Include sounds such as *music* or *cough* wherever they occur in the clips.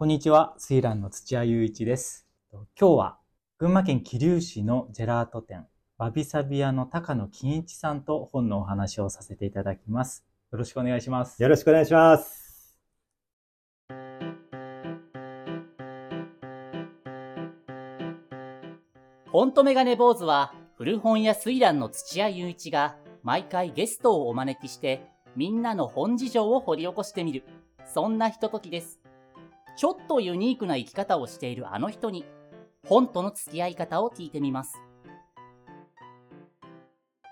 こんにちは、スイランの土屋雄一です。今日は群馬県桐生市のジェラート店、わびさび屋の高野金一さんと本のお話をさせていただきます。よろしくお願いします。よろしくお願いします。本とメガネ坊主は古本屋スイランの土屋雄一が毎回ゲストをお招きしてみんなの本事情を掘り起こしてみる。そんなひとときです。ちょっとユニークな生き方をしているあの人に本との付き合い方を聞いてみます。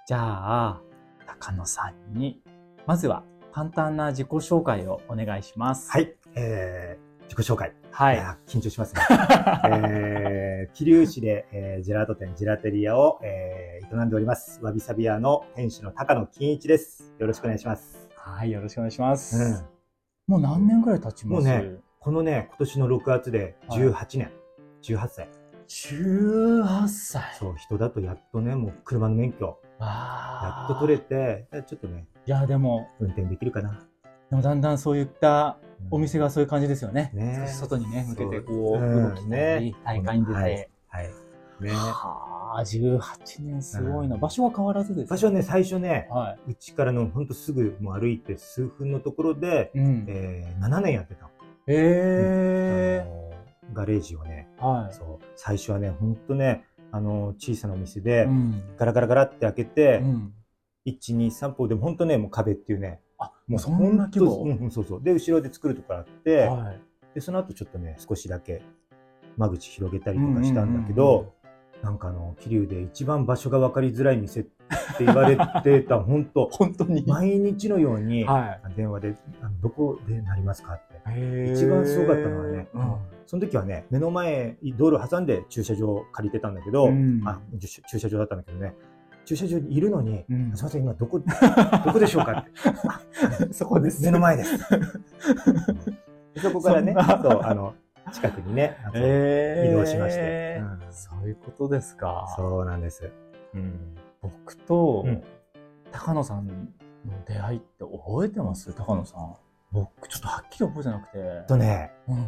じゃあ、高野さんに、まずは簡単な自己紹介をお願いします。はい、えー、自己紹介。はいい。や緊張しますね。*laughs* えー、桐生市で、えージェラート店、ジェラテリアを、えー営んでおります。わびさび屋の店主の高野金一です。よろしくお願いします。はい、よろしくお願いします。うんもう何年ぐらい経ちます？もうねこのね、今年の6月で18年、18歳。18歳。そう、人だとやっとね、もう車の免許、やっと取れて、ちょっとね、いや、でも、運転できるかな。でもだんだんそういったうんお店がそういう感じですよね。ね少し外にね、向けてこう、うん動きたり、ね大会に出て。はいはい。ね。はあ、18年すごいな。うん場所は変わらずですか場所はね、最初ね、はうちからのほんとすぐもう歩いて数分のところで、い。うん。えー7年やってたの。えあのガレージをね、えはい。そう、最初はね、ほんとね、あの、小さなお店で、うん。ガラガラガラって開けて、うん。1、2、3歩でほんとね、もう壁っていうね、あ、もうそんな規模？うんうん、そうそう。で、後ろで作るところあって、はい。で、その後ちょっとね、少しだけ間口広げたりとかしたんだけど、なんかあの、桐生で一番場所が分かりづらい店って言われてた、ほんと、*laughs* 本当に。毎日のように、は電話で、あのどこでなりますかって。い。一番すごかったのはね、うん。その時はね、目の前、道路挟んで駐車場を借りてたんだけど、うんあ駐駐車場だったんだけどね、駐車場にいるのに、うんすみません、今どこ、*laughs* どこでしょうかって。そこです。目の前です。で *laughs* そこからね、そんなそう、あの、近くにね、移動しましてうんそういうことですか。そうなんです。うん。僕とうん高野さんの出会いって覚えてます？高野さん。僕ちょっとはっきり覚えてなくて。えっとね、うん。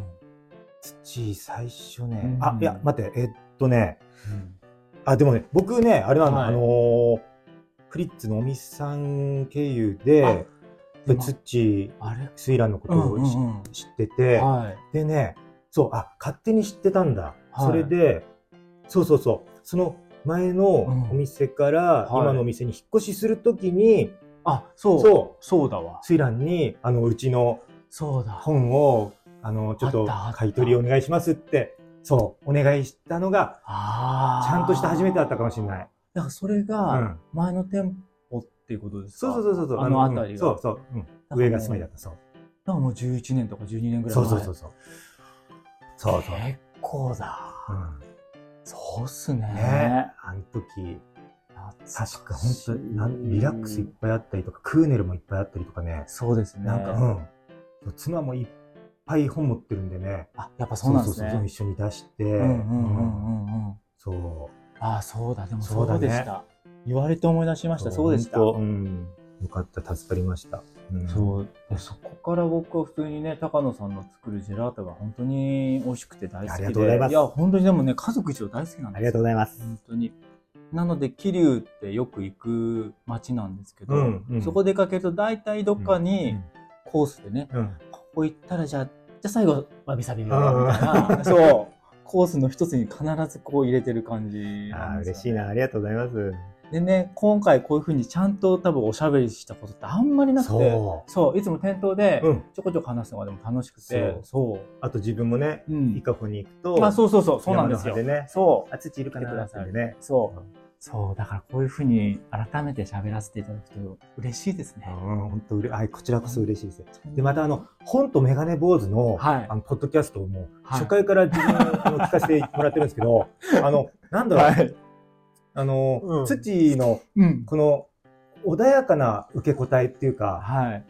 土、最初ね、うんあ、いや、待って、えっとね、うんあ、でもね、僕ね、あれなの、はいあのーフリッツのおみさん経由で、でもツッチあれ？スイランのことをうんうん知ってて、はい。でね、そう、あ、勝手に知ってたんだ。はいそれで、そうそうそう、その前のうんお店からはい今のお店に引っ越しするときに、あ、そう。そうそうだわ。スイランに、あの、うちのそうだ。本を、あの、ちょっと買い取りお願いしますって、そう、お願いしたのが、ああ。ちゃんとした初めてだったかもしれない。だからそれうがん。前の店舗っていうことですか？そうそうそうそう。あの辺りが。うんそうそう。うんら上が住まいだった、そう。だからもう11年とか12年ぐらいそ前。うそうそうそう。そうそう。結構だ。うんそうっすね。ねあの時、確か本当になんリラックスいっぱいあったりとか、クーネルもいっぱいあったりとかね。そうですね。なんか、うん。妻もいっぱい本持ってるんでね。あ、やっぱそうなんですね。そうそうそう一緒に出して。うんうんうんうんうんうん。そう。ああ、そうだ。でもそそううだねでした。言われて思い出しました。そうでした。うん。よかった、助かりました。うんそう。でそこから僕は普通にね、高野さんの作るジェラートが本当に美味しくて大好きで。ありがとうございますや、本当にでもね、家族一同大好きなんですよ。ありがとうございます。本当に。なので、桐生ってよく行く街なんですけど、うんうんそこ出かけると大体どっかにコースでね、うん。ここ行ったらじゃあ、じゃあ最後、わびさびみたいうんな、*laughs* そう、コースの一つに必ずこう入れてる感じああ、嬉しいな。ありがとうございます。でね、今回こういう風にちゃんと多分おしゃべりしたことってあんまりなくて、そそう、いつも店頭でうんちょこちょこ話すのがでも楽しくて、そう。あと自分もね、うん伊香保に行くと、あ、そうそうそう、そうなんですよね、そう。あ、土いるかなってね。そう。そう。だからこういう風に改めて喋らせていただくと嬉しいですね。うん、本当うれ、はい、こちらこそ嬉しいです。で、またあの、本とメガネ坊主の、はいあの、ポッドキャストをも初回から自分あの聞かせてもらってるんですけど、*laughs* あの、なんだろう、はい。あの、うん土の、うん。この、穏やかな受け答えっていうか、はい。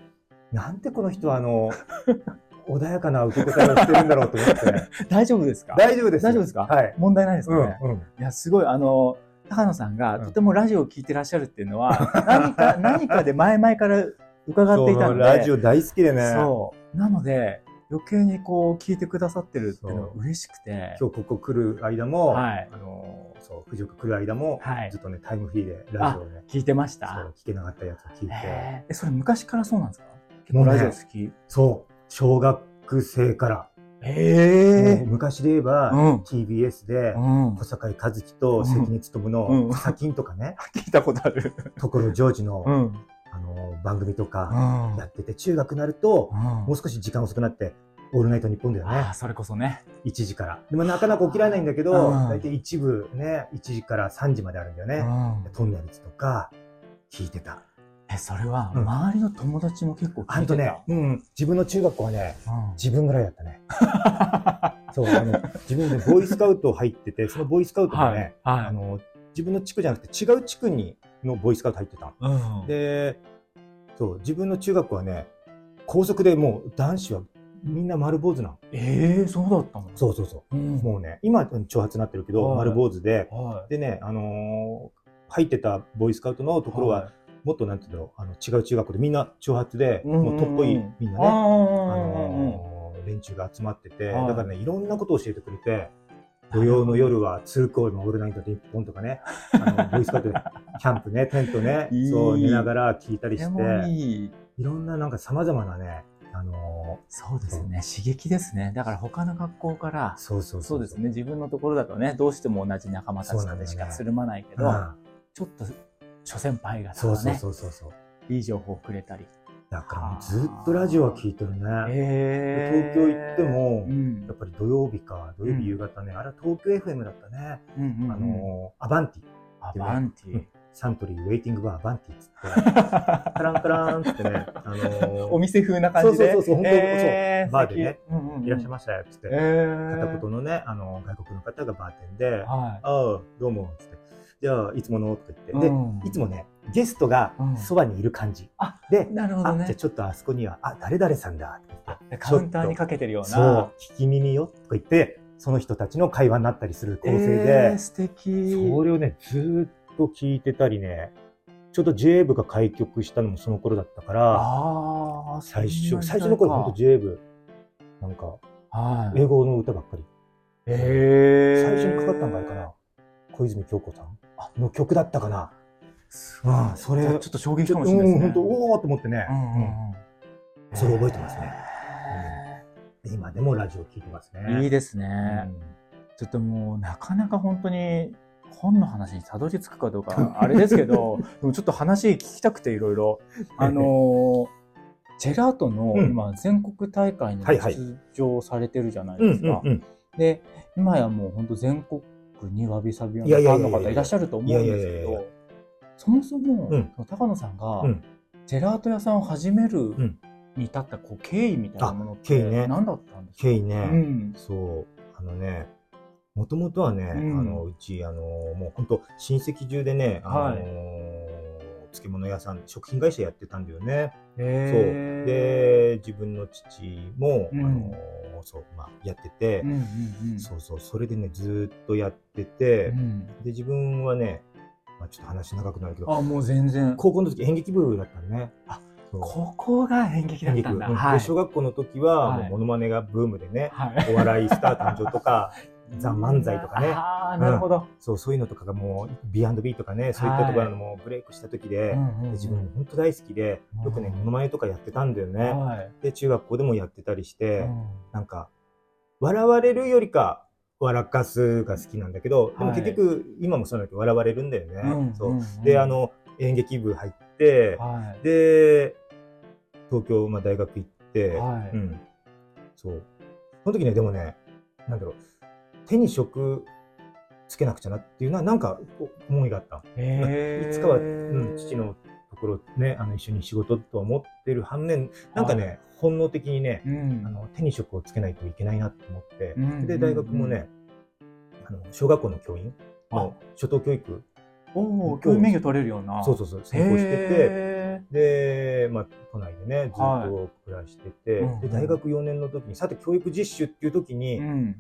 なんてこの人はあの、*laughs* 穏やかな受け答えをしてるんだろうと思って。*laughs* 大丈夫ですか？大丈夫です。大丈夫ですか？はい。問題ないですうん、かね、うん。いや、すごい、あの、高野さんがうんとてもラジオを聞いてらっしゃるっていうのは、*laughs* 何か、何かで前々から伺っていたので、ラジオ大好きでね。そう。なので、余計にこう聞いてくださってるっていうのが嬉しくて。今日ここ来る間も、はい。あの、そう、藤岡来る間も、はい。ずっとね、タイムフリーでラジオをね、聞いてましそたう、聞けなかったやつを聞いて、え、それ昔からそうなんですか？結構ラジオ好き？そう、小学生から、へもう昔で言えば、うん。TBS で、うん。小坂井和樹と関根勤うん。の、サキンとかね、*laughs* 聞いたことある。所ジョージの、の、番組とうかん。やってて、中学になると、うんもう少し時間遅くなって、オールナイトニッポンだよねああ、。それこそね。1時から。でもなかなか起きられないんだけど、うん大体一部ね、1時から3時まであるんだようね。ん。トンネルズとか、聞いてた。え、それは、うん周りの友達も結構聞いてた？あんとね、うん、自分の中学校はね、うん自分ぐらいだったね。*laughs* そう、あの、自分でボーイスカウト入ってて、そのボーイスカウトもね、はい。あの、自分の地区じゃなくて違う地区にのボーイスカウト入ってた。うん。で、そう、自分の中学校はね、高速でもう男子はみんな丸坊主なの。ええそうだったの？そうそうそう。うん。もうね、今は長髪になってるけど、はい丸坊主で、はでね、あのー入ってたボーイスカウトのとい。ころは、もっとなんていうの、あの違う中学校でみんな長髪で、うんうんうんもうとっぽいみんなね、あのー連中が集まってて、はいだからね、いろんなことを教えてくれて、土曜の夜は通行のオールナイト日本とかね、あの *laughs* ボーイスカウトでキャンプね、テントねいい、そう寝ながら聞いたりしとていい。いろんななんか様々なね、あのそうですね。刺激ですね。だから他の学校からー、そうそうそうですね。自分のところだとね、どうしても同じ仲間たちとでしかつるまないけど、うんちょっと諸先輩方そうそうがね、そうそうそう。いい情報をくれたり。だからもうずっとラジオは聞いてるね。へ東京行ってもうんやっぱり土曜日か、土曜日夕方ね、あれは東京 FM だったね。うんうんうんあのーアバンティ、アバンティ。サントリーウェイティングバーアバンティっつって、*laughs* カランカランってね、あのー *laughs* お店風な感じで。そうそうそうそう本当にえそうバーでね。うんうんうんいらっしゃいましたよっつって、えー片言のね、あの外国の方がバーテンで、あはあ、どうも、つって、じゃあ、いつもの？とか言って、うんで、いつもね、ゲストがうんそばにいる感じ。あでい。、なるほどあ、じゃあね。ちょっとあそこには、あ、誰々さんだカウンターにかけてるような。そう、聞き耳よとか言って、その人たちの会話になったりする構成えでー、、素敵。それをね、ずーっと聞いてたりね、ちょうど j 部が開局したのもその頃だったから、最初、最初の頃本当 j 部、なんか、はい。英語の歌ばっかり。え最初にかかったんかあれかな小泉京子さんの曲だったかな。ああそれ。ちょっと衝撃かもしれないですね。うん、本当おーと思ってね、それ覚えてますね。今でもラジオ聞いてますね。ーいいですね。うん。ちょっともうなかなか本当に本の話にたどり着くかどうか *laughs* あれですけど、でもちょっと話聞きたくていろいろ。*laughs* あのージェラートのうん。今全国大会に出場されてるじゃないうんですか。で、今やもう本当全国にわびさびのファンの方いらっしゃると思うんですけど、そもそも、うん。高野さんがうん。ジェラート屋さんを始めるん。に至ったこう経緯みたいなものっあ経緯ね。て何だったんですか？ケイね、うん。そう、あのね、もともとはね、うん。あのうち、あのもう本当親戚中でね、あのはい漬物屋さん、食品会社やってたんだよね。そう。で、自分の父も、うんあのそう、まあ、やってて、うんうんうん。そうそう、それでね、ずーっとやってて、うんで、自分はね、まあ、ちょっと話長くなるけど、あ、もう全然。高校の時演劇部だったのね。あここが演劇だったんだ。うんはい。で小学校の時は、はいもうモノマネがブームでね、はい。お笑いスター誕生とか、*laughs* ザ・漫才とかね、ああ、なるほど。そう、そういうのとかがもう B&B とかね、そういったところのもうブレイクした時で、うんうんうんで自分本当大好きで、よくね、うんモノマネとかやってたんだよね。はい。で、中学校でもやってたりして、うんなんか、笑われるよりか、笑かすが好きなんだけど、でも結局、今もそうなんだけど、笑われるんだよね。うんそううんうんで、あの、演劇部入って、はい。で、東京、まあ、大学行って、はいうん。そう。その時ね、でもね、なんだろう、手に職つけなくちゃなっていうのは、なんか思いがあった。へー。いつかは、うん、父のところね、あの、一緒に仕事とは思ってる反面、なんかね、は本能的にね、うん。あの、手に職をつけないといけないなと思って、うんで、大学もね、あの、小学校の教員の初等教育、おお、教員免許取れるような。そうそうそう、専攻してて、へで、まあ、都内でね、ずっと暮らしてて、はいで、大学4年の時に、さて教育実習っていう時に、ーうん。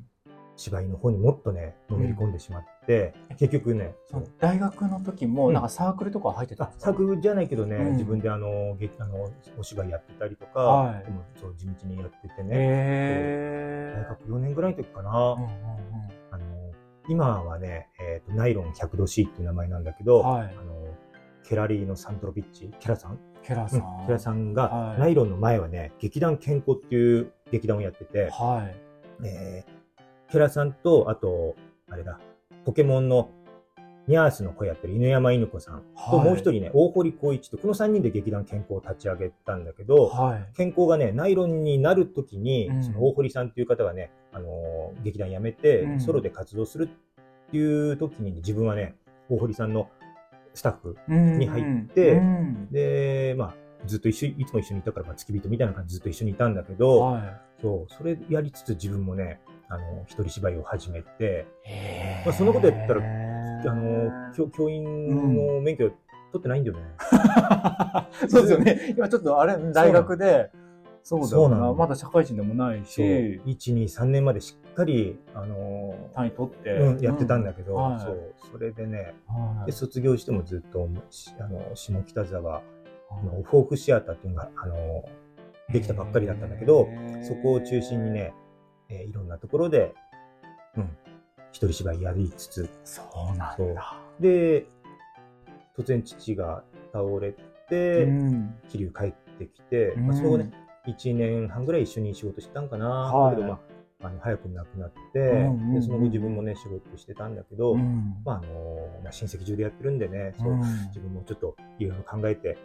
芝居の方にもっとね、のめり込んでしまって、って、結局ね、大学の時も、うん。なんかサークルとか入ってたんあですか？作文じゃないけどね、うん。自分であの劇あのお芝居やってたりとか、はい。でもそう地道にやっててね、へ大学4年ぐらいの時かな、ーうんうん。あの今はね、えーとナイロン100度 C っていう名前なんだけど、はい。あのケラリーのサントロピッチケラさん、ケラさん。うんケラさんが、はい。ナイロンの前はね劇団健康っていう劇団をやってて、はい。えーケラさんとあとあれだポケモンのニャースの声やってる犬山犬子さんと、はい。もう一人ね大堀光一とこの3人で劇団健康を立ち上げたんだけど、はい。健康がね、ナイロンになるときに、うん。その大堀さんっていう方がね、あのー劇団辞めて、うん。ソロで活動するっていう時に、ね、自分はね、大堀さんのスタッフにに入ってうん。で、まあ、ずっと一緒いつも一緒にいたから、まあ、付き人みたいな感じでずっと一緒にいたんだけど、はそう、それやりつつ自分もね、あの、一人芝居を始めて、まあそのことやったらあの、教教員の免許取ってないんだよね。*laughs* そうですよね。今ちょっとあれ、大学で、そうだよな。まだ社会人でもないし、1、2、3年までしっかり、あのー単位取って、うん、やってたんだけど、はい。そう。それでねはい。で卒業してもずっとしあの下北沢のフォークシアターっていうのがあのできたばっかりだったんだけどそこを中心にね、えーいろんなところで、うん、一人芝居やりつつ。そうなんそう。だ。で突然父が倒れてうん。桐生帰ってきて、まあ、その後ね、1年半ぐらい一緒に仕事してたんかな、はい。だけど、まあ、あの早く亡くなって、うんうんうん。でその後自分もね仕事してたんだけど、うん。まああのまあ、親戚中でやってるんでね、そううん自分もちょっといろいろ考えて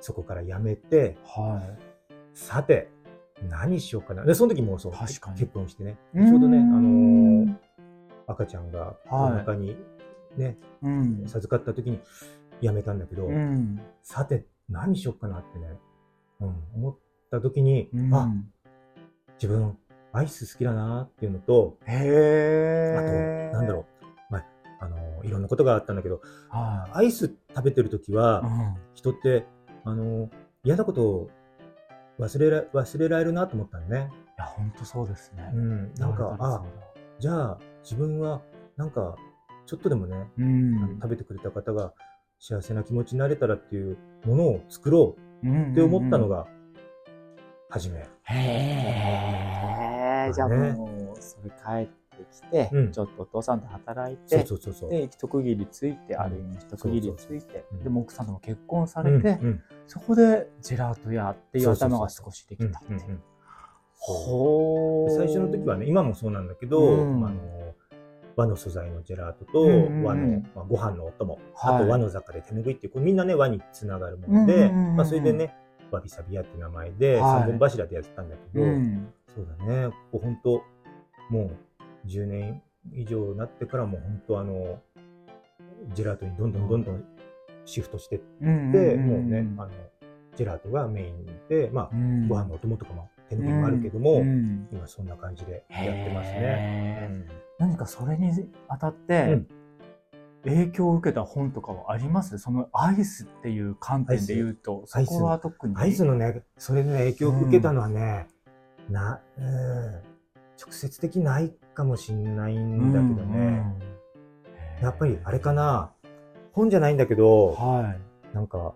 そこから辞めてはい。さて何しようかな。でその時もそう確かに。結婚してね。ちょうどね、あうんの赤ちゃんがお腹にね、うん。授かった時に辞めたんだけど、うん。さて何しようかなってね、うん、思った時に、うん。あ自分アイス好きだなっていうのとへあとえ。なんだろう、まあ、あのいろんなことがあったんだけどアイス食べてる時は、人ってあの嫌なことを忘れら忘れられるなと思ったのね。いや、本当そうですね。うん、なんかあじゃあ自分はなんかちょっとでもね、うん。食べてくれた方が幸せな気持ちになれたらっていうものを作ろうって思ったのが。が初め。へえ。じゃあねもう、それ帰ってきて、うん。ちょっとお父さんと働いて、そうそうそう。で、一区切りついて、ある意味一区切りついてでも奥さんとも結婚さうんれて、うん。そこでジェラート屋っていう頭が少しできたっていう。最初の時はね、今もそうなんだけど、うん。まああの和の素材のジェラートと、和の、まあ、ご飯のお供、はい。あと和の雑貨で手拭いっていう、みんなね、和につながるもので、まあ、それでね、わびさび屋って名前で、はい。三本柱でやってたんだけど、うん。そうだね、ここ本当、もう10年以上になってからも本当あの、ジェラートにどんどんどんどんシフトしてって、うんもうね、あの、ジェラートがメインで、まあ、うん。ご飯のお供とかも手拭いもあるけども、うん今そんな感じでやってますね。何かそれにあたってうん。影響を受けた本とかはあります？そのアイスっていう観点で言うと、そこは特に。アイスのね、それでね、影響を受けたのはね、な、うん、直接的にないかもしんないんだけどね、やっぱりあれかな、本じゃないんだけど、はなんか、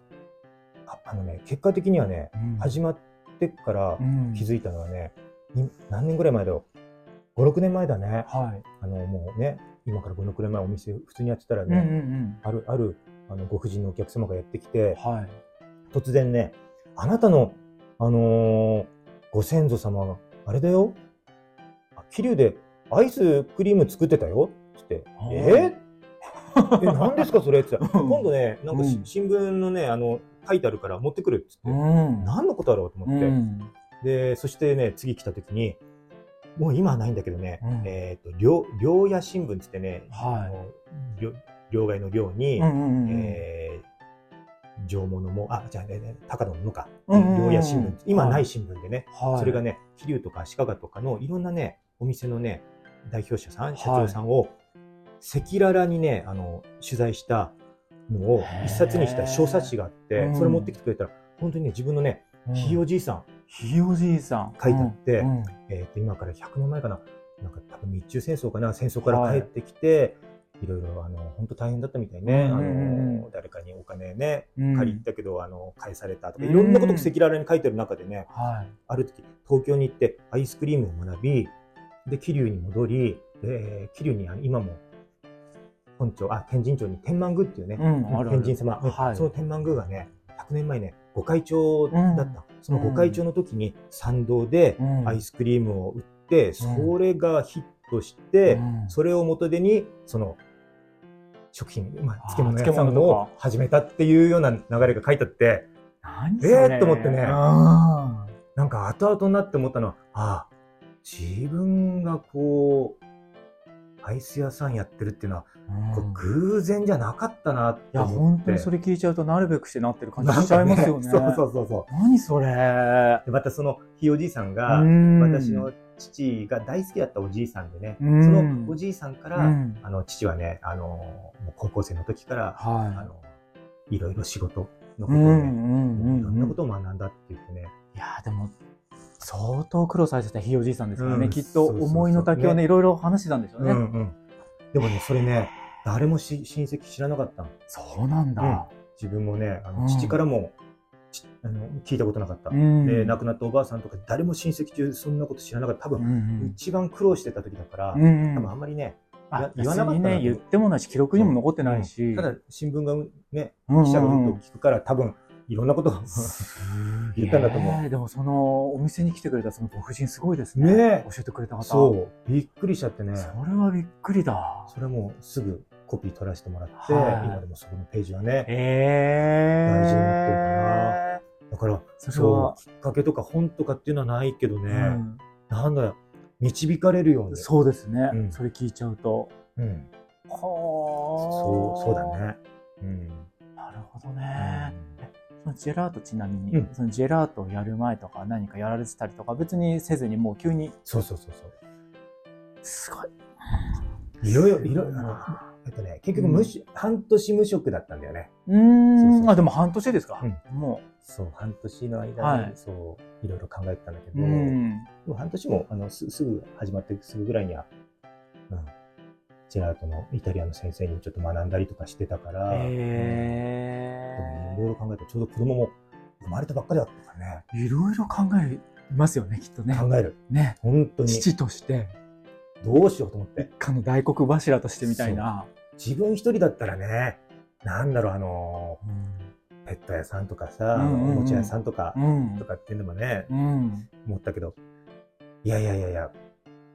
ああのね、結果的にはね、い。うん始まってからうん気づいたのはね、に何年ぐらい前だろう。5、6年前だね。はい。あの、もうね、今から5、6年前お店普通にやってたらうんうんうね、ん。ある、ある、あの、ご婦人のお客様がやってきて、はい。突然ね、あなたの、あのーご先祖様が、あれだよ、あ桐生でアイスクリーム作ってたよ。つって、はいえ？*laughs* え、何ですかそれ？って。言っ今度ね、なんかしうん。新聞のね、あの、書いてあるから持ってくる。っつって、ん。何のことだろうと思って、うん。で、そしてね、次来た時に、もう今はないんだけどね、うん。えっ、と、両、両屋新聞っつってね、はい。両両替の両に、うんうんうんえー、上物も、あ、じゃあね、ね高野のか、うんうんうん両屋新聞、今はいない新聞でね、はい。それがね、桐生とか足利とかのいろんなね、お店のね、代表者さん、社長さんを、赤裸々にね、あの、取材したのを一冊にした小冊子があってう、ん。それ持ってきてくれたら、本当にね、自分のね、うん、ひいおじいさん、ひいおじいさん。書いてあってうん。うん。えっ、と、今から100年前かな、なんか多分日中戦争かな、戦争から帰ってきて、いろいろ、あの、本当大変だったみたいね。あの、誰かにお金ね、うん。借りたけど、あの、返されたとか、うん。いろんなことを赤裸々に書いてる中でね、はい。ある時、東京に行ってアイスクリームを学び、で、桐生に戻り、で、桐生に今も、本庁、あ、天神町に天満宮っていうね、うん天神様、はい。その天満宮がね、100年前ね、御開帳だった。うん。その御開帳の時に参道でうん。アイスクリームを売って、それがヒットして、うん。それを元手に、その、食品、まあ、漬物屋さんを始めたっていうような流れが書いてあって、何それ。えーっと思ってね。うん。なんか後々になって思ったのは、ああ、自分がこう、アイス屋さんやってるっていうのは、これ偶然じゃなかったなっいや、て思って。本当にそれ聞いちゃうとなるべくしてなってる感じしちゃいますよね。なんかそうそうそうそう。何それでまたそのひいおじいさんが、うん私の父が大好きだったおじいさんでね、うんそのおじいさんから、うんあの父はね、あの高校生の時から、あはのいろいろ仕事のい。ことをね、うんうんいろんなことを学んだって言ってね、いやーでも相当苦労されてたひいおじいさんですからね、うん。きっと思いの丈をねね。いろいろ話してたんでしょうね、うんうん。でもね、それね、誰もし親戚知らなかった。の。そうなんだ、うん。自分もね、あうん。の父からも、ちあの聞いたことなかった。うん。で、亡くなったおばあさんとか誰も親戚中そんなこと知らなかった。多うんう分、ん。一番苦労してた時だから、うんうん。多分あんまりね、あ言わなかったね言ってもないし記録にも残ってないし、ただ新聞がね、記者がうんと聞くから多分いろんなことを言ったんだと思う。でもそのお店に来てくれたそのご婦人すごいですね。ね。え教えてくれた方。そう、びっくりしちゃってね、それはびっくりだ。それもすぐコピー取らせてもらって、はい。今でもそこのページはね、ええ大事になってるかだから、そう、きっかけとか本とかっていうのはないけどね、うん。なんだよ、導かれるように。そうですね、うん。それ聞いちゃうと。うん。はそう、そうだね。うん。なるほどね、そのジェラートちなみに、うん。そのジェラートをやる前とか何かやられてたりとか別にせずにもう急にそうそうそうそう。すごい。いろいろ、い。ろいろ、えっとね、結局無し、半年無職だったんだよね。うーん。あでも半年ですか、うん。もそう、半年の間に、はい。そう、いろいろ考えてたんだけうど、も半年もあのすすぐ始まってすぐぐらいには、うん、ジェラートのイタリアの先生にちょっと学んだりとかしてたから、いろいろ考えて、ちょうど子供も生まれたばっかりだったからね、いろいろ考えますよねきっとね。考える。ね。本当に。父として。どうしようと思って。かの大黒柱としてみたいな。自分一人だったらね、なんだろう、あの、ペット屋さんとかさ、うん。うん。うん。おもちゃ屋さんとか、うん。とかっていうのもね、うん。思ったけど、いやいやいやいや、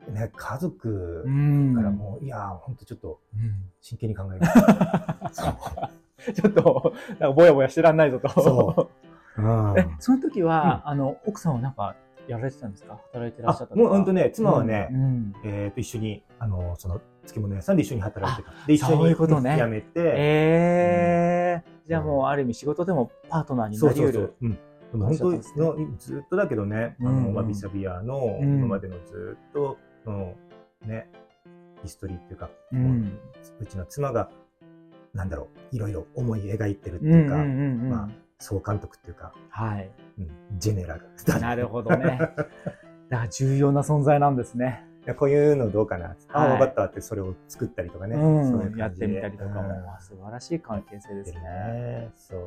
ね、家族うん。からもう、いや、ほんとちょっとうん。真剣に考えます。*laughs* そう。ちょっとなんかぼやぼやしてらんないぞと。そう。*laughs* うん。えその時は、あの奥さんはなんかやられてたんですか？働いてらっしゃあったもうほんとね、妻はね、うん。えっと、一緒に、あの、その、漬物屋さんで一緒に働いてた。で、一緒にいうことね。辞めて、えー。じゃあもうある意味仕事でもパートナーになり得るそう。そうそう。うん。本当ずっとだけどね、あうんの、わびさび屋の、うん。今までのずっとの、ね、ヒストリーっていうか、うん。うちの妻が、なんだろう、いろいろ思い描いてるってうんいうか、うんうんうん。まあ、総監督っていうか、はい。うん、ジェネラル。*laughs* なるほどね。*laughs* だから重要な存在なんですね。いやこういうのどうかな、あ、はい。分かったってそれを作ったりとかね。うん。そういう感じで。やってみたりとかも、うん。素晴らしい関係性ですでねね。そう。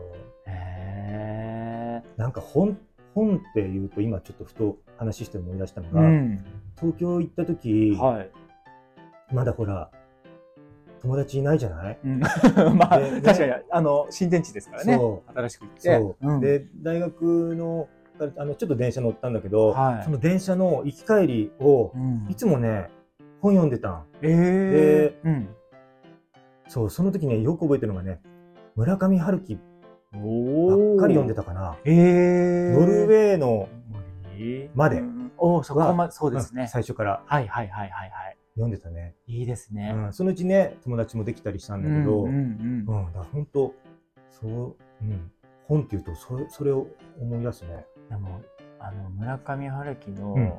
へなんか本、本っていうと今ちょっとふと話して思い出したのーが、うん。東京行った時、はい、まだほら、友達いないじゃない？うん、*laughs* まあ、でね確かにあの新天地ですからね。そ新しく行って。そう、ん。で、大学の、あの、ちょっと電車乗ったんだけど、はい。その電車の行き帰りをう、ん。いつもね、本読んでたん。えー。うん。そう、その時ね、よく覚えてるのがね、村上春樹ばっおかり読んでた。たかな。えー、ノルウェーの森までうんおーそこまで、そうですうんね。最初からはいはいはいはいはい。読んでたね。いいですね。うん、そのうちね、友達もできたりしたんだけど、ううんん、うんうんだ本当、そう、うん、本っていうと、それ、それを思い出すね。でも、あの、村上春樹の、うん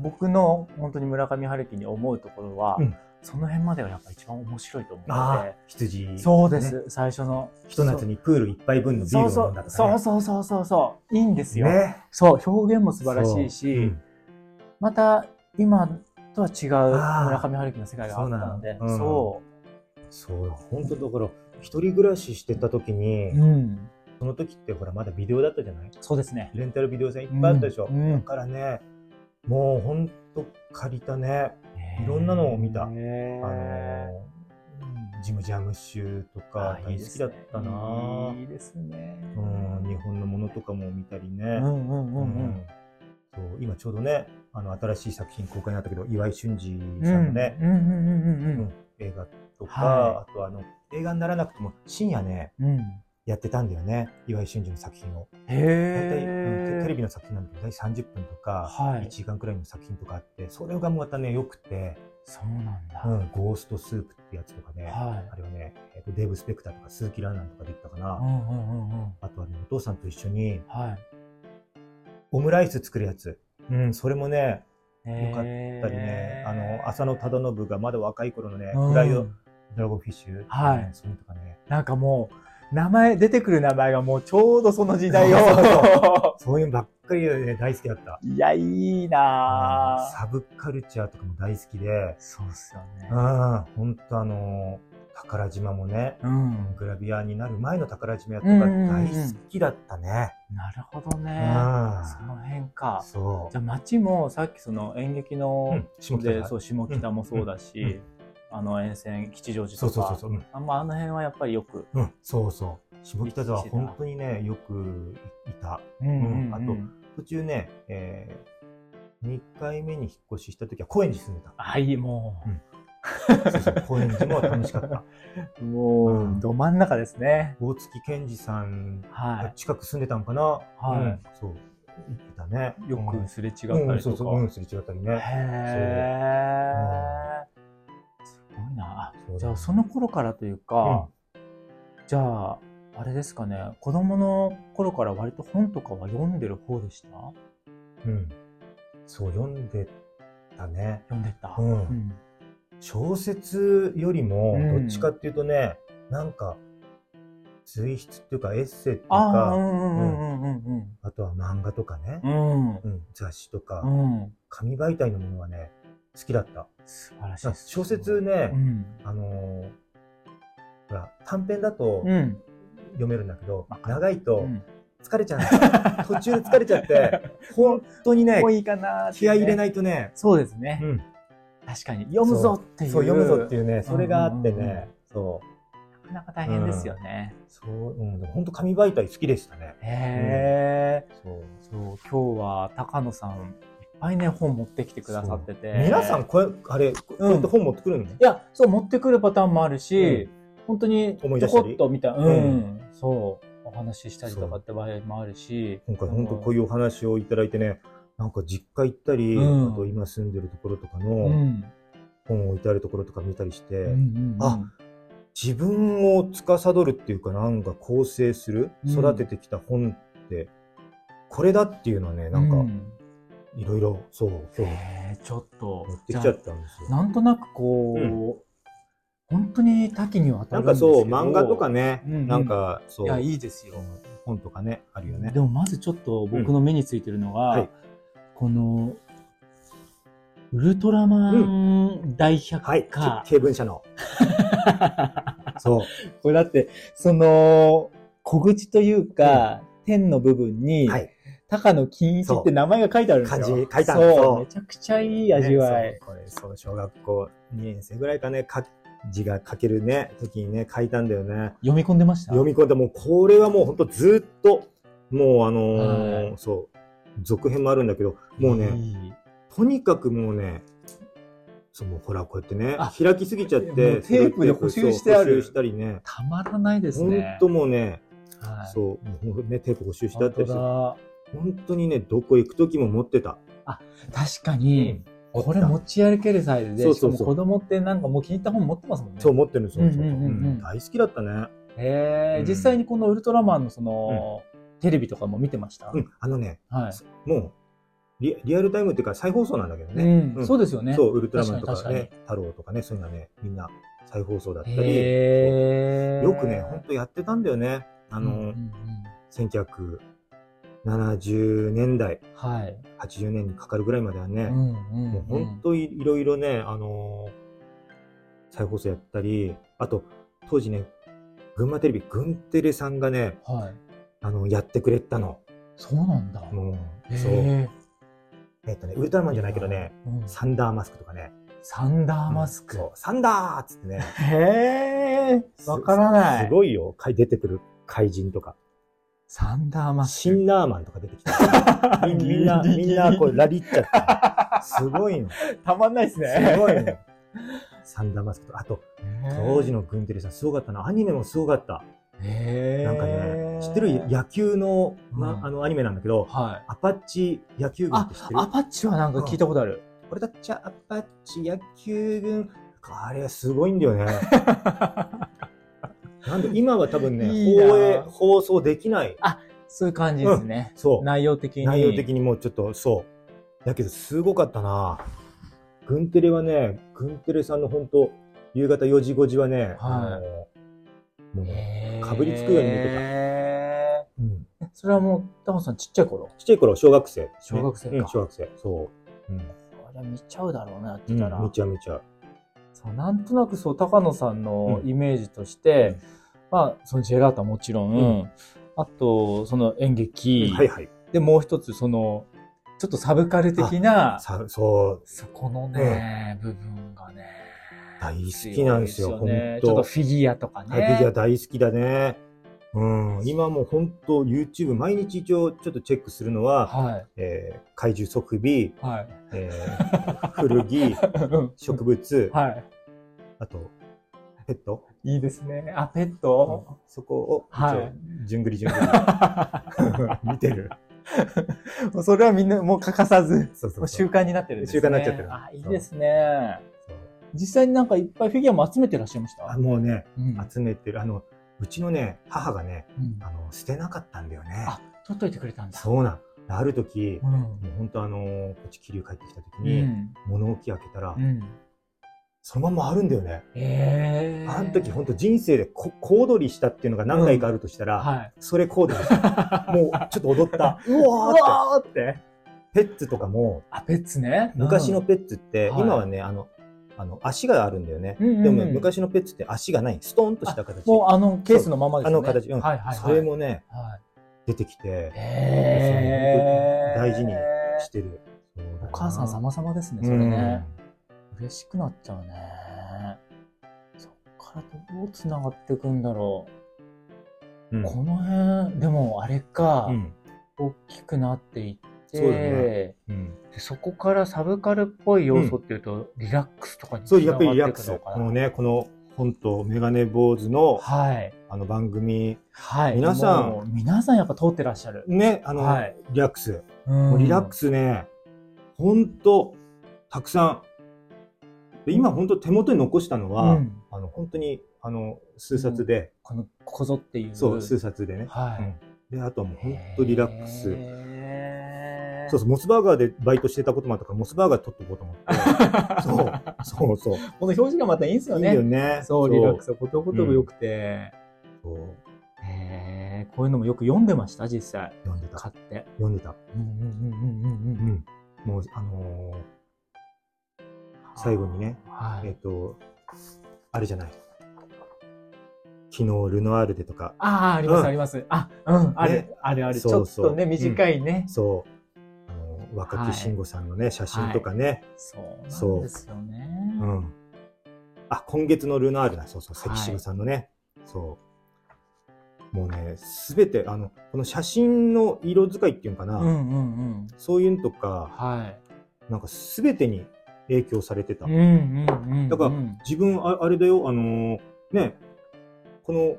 僕の本当に村上春樹に思うところは、うんその辺までがやっぱ一番面白いと思うのああで、、羊。そうです、ね。最初の。ひと夏にプール一杯分のビールを飲んだとかね。そうそうそうそうそう、いいんですよ。ね。そう、表現も素晴らしいし、そう。うん。また今とは違う村上春樹の世界があったので、そうそそう、本当だから、一人暮らししてた時に、うん。その時ってほら、まだビデオだったじゃない？そうですね。レンタルビデオ屋さんいっぱいあったでしょ？うん。うん。だからね、もう本当借りたね、いろんなのを見たあのージム・ジャムッシュとかあ大好きだったな、いいですね。うん、日本のものとかも見たりね。うんうんうんううんん。そう今ちょうどね、あの新しい作品公開になったけど、岩井俊二さんのね、うんうんうんうん映画とか、はあとあの映画にならなくても深夜ね、うん。うん。やってたんだよね、岩井俊二の作品を。大体、うん。テレビの作品なんだけど、大体30分とか、はい1時間くらいの作品とかあって、それがまたね、良くて、そうなんだ。うん、ゴーストスープってやつとかね、はあれはね、えっとデーブ・スペクターとか鈴木蘭蘭とかで言ったかな、い。うんうんうんうん。あとはね、お父さんと一緒にはい。オムライス作るやつ。うん、それもね、よよかったりね、あの、浅野忠信がまだ若い頃のね、うんフライドドラゴンフィッシュ。はいうんそういうのとかね。なんかもう、名前、出てくる名前がもうちょうどその時代を。*laughs* そういうのばっかりでね、大好きだった。いや、いいなぁ。サブカルチャーとかも大好きで、そうっすよねう。ん、ほんとあの、宝島もね、うん。グラビアになる前の宝島やとか大好きだったね。なるほどうね。ん。その辺か。そうじゃあ街もさっきその演劇うのん、下北そう下北もそうだし、あの沿線吉祥寺そうとか。そうそうそう。う。ん。あんまあの辺はやっぱりよく、うん、そうそう。下北沢は本当にね、よくいた。うんあと途中ね、えー、2回目に引っ越しした時は高円寺住んでた。はいもそうそう高円寺も楽しかった。う、*laughs* もう、うん。ど真ん中ですね。大月健二さんは近く住んでたんかな？はい。うん。そう。言ってたね。いようん。くすれ違ったうん、りとか、そうそう、うん、すれ違ったりね。へー。すごいなそうじゃあその頃からというか、じゃああれですかね子供の頃から割と本とかは読んでる方でした？うん。そう、読んでたね。読んでた、うん。ん。小説よりも、うん。どっちかっていうとね、なんか、随筆っていうかエッセイっていうか、んうんうん。うん。あとは漫画とかね、うん。うん、雑誌とか、うん。紙媒体のものはね、好きだった。素晴らしい。小説ね、うん。あのーほら、短編だとうん。読めるんだけど、わかる長いとうん疲れちゃうんですよ。*laughs* 途中で疲れちゃって、*laughs* 本当にねもう、いいかな気合い入れい。ないとね、そうですね。うん、確かに。読むぞっていう。そう、読むぞっていうね、それがあってうんうんうんね、そう。なかなか大変ですよね。そう、うん、本当紙媒体好きでしたね。へえ。そう。そう、今日は高野さん、ぱいね、本持ってきてくださってて。皆さん、これ、あれ、こうやって本持ってくるの、いや、そう、持ってくるパターンもあるし、本当に、思いちょこっと見た、うん、うん。そう、お話ししたりとかって場合もあるし、今回本当こういうお話をいただいてね、なんか実家行ったり、うん。あと今住んでるところとかうのん。本を置いてあるところとか見たりして、うんうんうん。あ自分を司るっていうかなんか構成する、うん。育ててきた本って、これだっていうのはね、なんかういろいろそう、今日ちょっと。持ってきちゃったんですよ。なんとなくこう、う本当に多岐にわたなんるんですけど。かそう、漫画とかね、うんうん。なんかそう、いやいいですよ、本とかね、あるよね。で。もまずちょっと僕の目についてるのが、はい。このウルトラマン大百科、はい、け経文社の。*laughs* そう。これだってその小口というか、点の部分に、はい。高野金一って名前が書いてあるんですよ。漢字書いてあるそう。そう。めちゃくちゃいい味わい。ねこれ、そう、小学校2年生ぐらいかね、か字が書けるね、時にね、書いたんだよね。読み込んでました？読み込んで、もうこれはもうほんとずっと、もうあのーはい。そう、続編もあるんだけど、もうね、とにかくもうね、そう、もうほら、こうやってねあ、開きすぎちゃって、テープで補修してある。補修したりね、たまらないですほんね。ともうね、はい。そう、もうね、テープ補修してあったりして、本本当にね、どこ行く時も持ってた。当だ確かに、これ持ち歩けるサイズで、そうそうそう子供ってなんかもう気に入った本持ってますもんね。そう、持ってるんですよ。うんうんうんうん大好きだったね。へえ、うん実際にこのウルトラマンのその、テレビとかも見てました、うん、あのね、はい。もうリ、リアルタイムっていうか再放送なんだけどね。うんうんそうですよね。そう、ウルトラマンと確かね、太郎とかね、そういうのはね、みんな再放送だったり。よくね、ほんとやってたんだよね。あの、うんうんうん1970年代、はい。80年にかかるぐらいまではね、うんうんうんもうほんといいろいろね、あの再放送やったり、あと、当時ね、群馬テレビ、群テレさんがね、はい。あの、やってくれたの。そうなんだ。もう、へそう。ええっとね、ウルトラマンじゃないけどね、うんサンダーマスクとかね。サンダーマスク。そう、サンダーっつってね。へえ。わからない。すごいよ。出てくる怪人とか。サンダーマスク。シンナーマンとか出てきた。み *laughs* みんな、みんなこうラリっちゃって。すごいの。たまんないですすね。ごいの。*laughs* サンダーマスクとか。あと、当時のグンテレさんすごかったな。アニメもすごかった。へえ。なんかね、知ってる？野球の、まうんあのアニメなんだけど、はい。アパッチ野球軍っあて知って、る？アパッチはなんか聞いたことある。俺だっちゃアパッチ野球軍。あれすごいんだよね。*laughs* なんで今は多分ね、いいな放映、放送できない。そういう感じですね。そう。内容的に。内容的にもうちょっと、そう。だけど、すごかったな軍テレはね、軍テレさんの本当夕方4時5時はね、あのもう、へーかぶりつくように見てたへうんーそれはもう、タモさんちっちゃい頃？ちっちゃい頃、小学生、小学生かうん、小学生。そう。うん。あれ見ちゃうだろうな、やってうんたら。見ちゃう見ちゃう。そうなんとなくそう、高野さんのうん。イメージとして、まあ、そのジェラートはもちろん、うん。あと、その演劇、はいはい。で、もう一つ、その、ちょっとサブカル的な、さそう、そこのね、部分がね、大好きなんですよ、ね。本当。ちょっとフィギュアとかね。はい、フィギュア大好きだね。うん。今もう本当 YouTube 毎日一応ちょっとチェックするのは、はい。えー怪獣即尾、はい。えー古着、うん植物、はい。あと、ペットいいですね。あ、ペット、そこを、はいじゅんぐりじゅんぐり *laughs* 見てる。もうそれはみんなもう欠かさず、そうそう習慣になってるんですね。習慣になっちゃってるあ、いいですね。実際になんかいっぱいフィギュアも集めてらっしゃいました？あもうね、うん集めてる。あの、うちのね、母がね、うんあの、捨てなかったんだよね。あ、取っといてくれたんだ。そうなん。ある時、うん。もう本当あのーこっち桐生帰ってきた時うに、ん。物置開けたら、うん。そのままあるんだよね。へーあの時本当人生でこ小踊りしたっていうのが何回かあるとしたら、はい。それ小踊りした。*laughs* もうちょっと踊った。*laughs* ううわーって。ペッツとかも、あ、ペッツね。昔のペッツって、はい今はね、あの、あの、足があるんだよね。うんうんうんでも昔のペッツって足がない。ストーンとした形。もうあのケースのままですね。あの形、うんはいはいはい。それもね、はい。出てきて、大事にしてる。お母さん様々ですね、それね。嬉しくなっちゃうね。そっからどう繋がっていくんだろう。この辺、でもあれか、うん。大きくなっていって、そうだねうん。でそこからサブカルっぽい要素っていうと、リラックスとかにそう、繋がっていやっぱりリラックス。くのね、この、本当メガネ坊主の、はい。あの番組、はい。皆さん皆さんやっぱ通ってらっしゃる。ね、あの、はいリラックス。ももうリラックスね、ほんと、たくさん。で今ほんと手元に残したのは、うんあの、本当に、あの、数冊で、このこぞっていう。そう、数冊でね。はい。うんで、あとはもうほんとリラックス。そうそう、モスバーガーでバイトしてたこともあったから、モスバーガー取っとこうと思って。*laughs* そう、そうそう。この表示がまたいいんですよね。いいよね。そう、リラックスはことごとく良くて。そう。へえ、こういうのもよく読んでました、実際。読んでた。買って。読んでた。うんうんうんうんうんううん。ん。もう、あのー最後にね、はい。えっ、と、あれじゃない。昨日、ルノアールでとか、ああ、あります、うんあります。あ、うん、あるね、あるある。ちょっとね、短いね。そう、若木慎吾さんのね、写真とかね、そうですよね。うん。あ、今月のルナールだ、そうそう、はい関島さんのね、そう。もうね、すべて、あの、この写真の色使いっていうのかな、うんうんうん。そういうのとか、はい。なんかすべてに影響されてた。うんうんうん。だから自分、ああれだよ、あのーね、この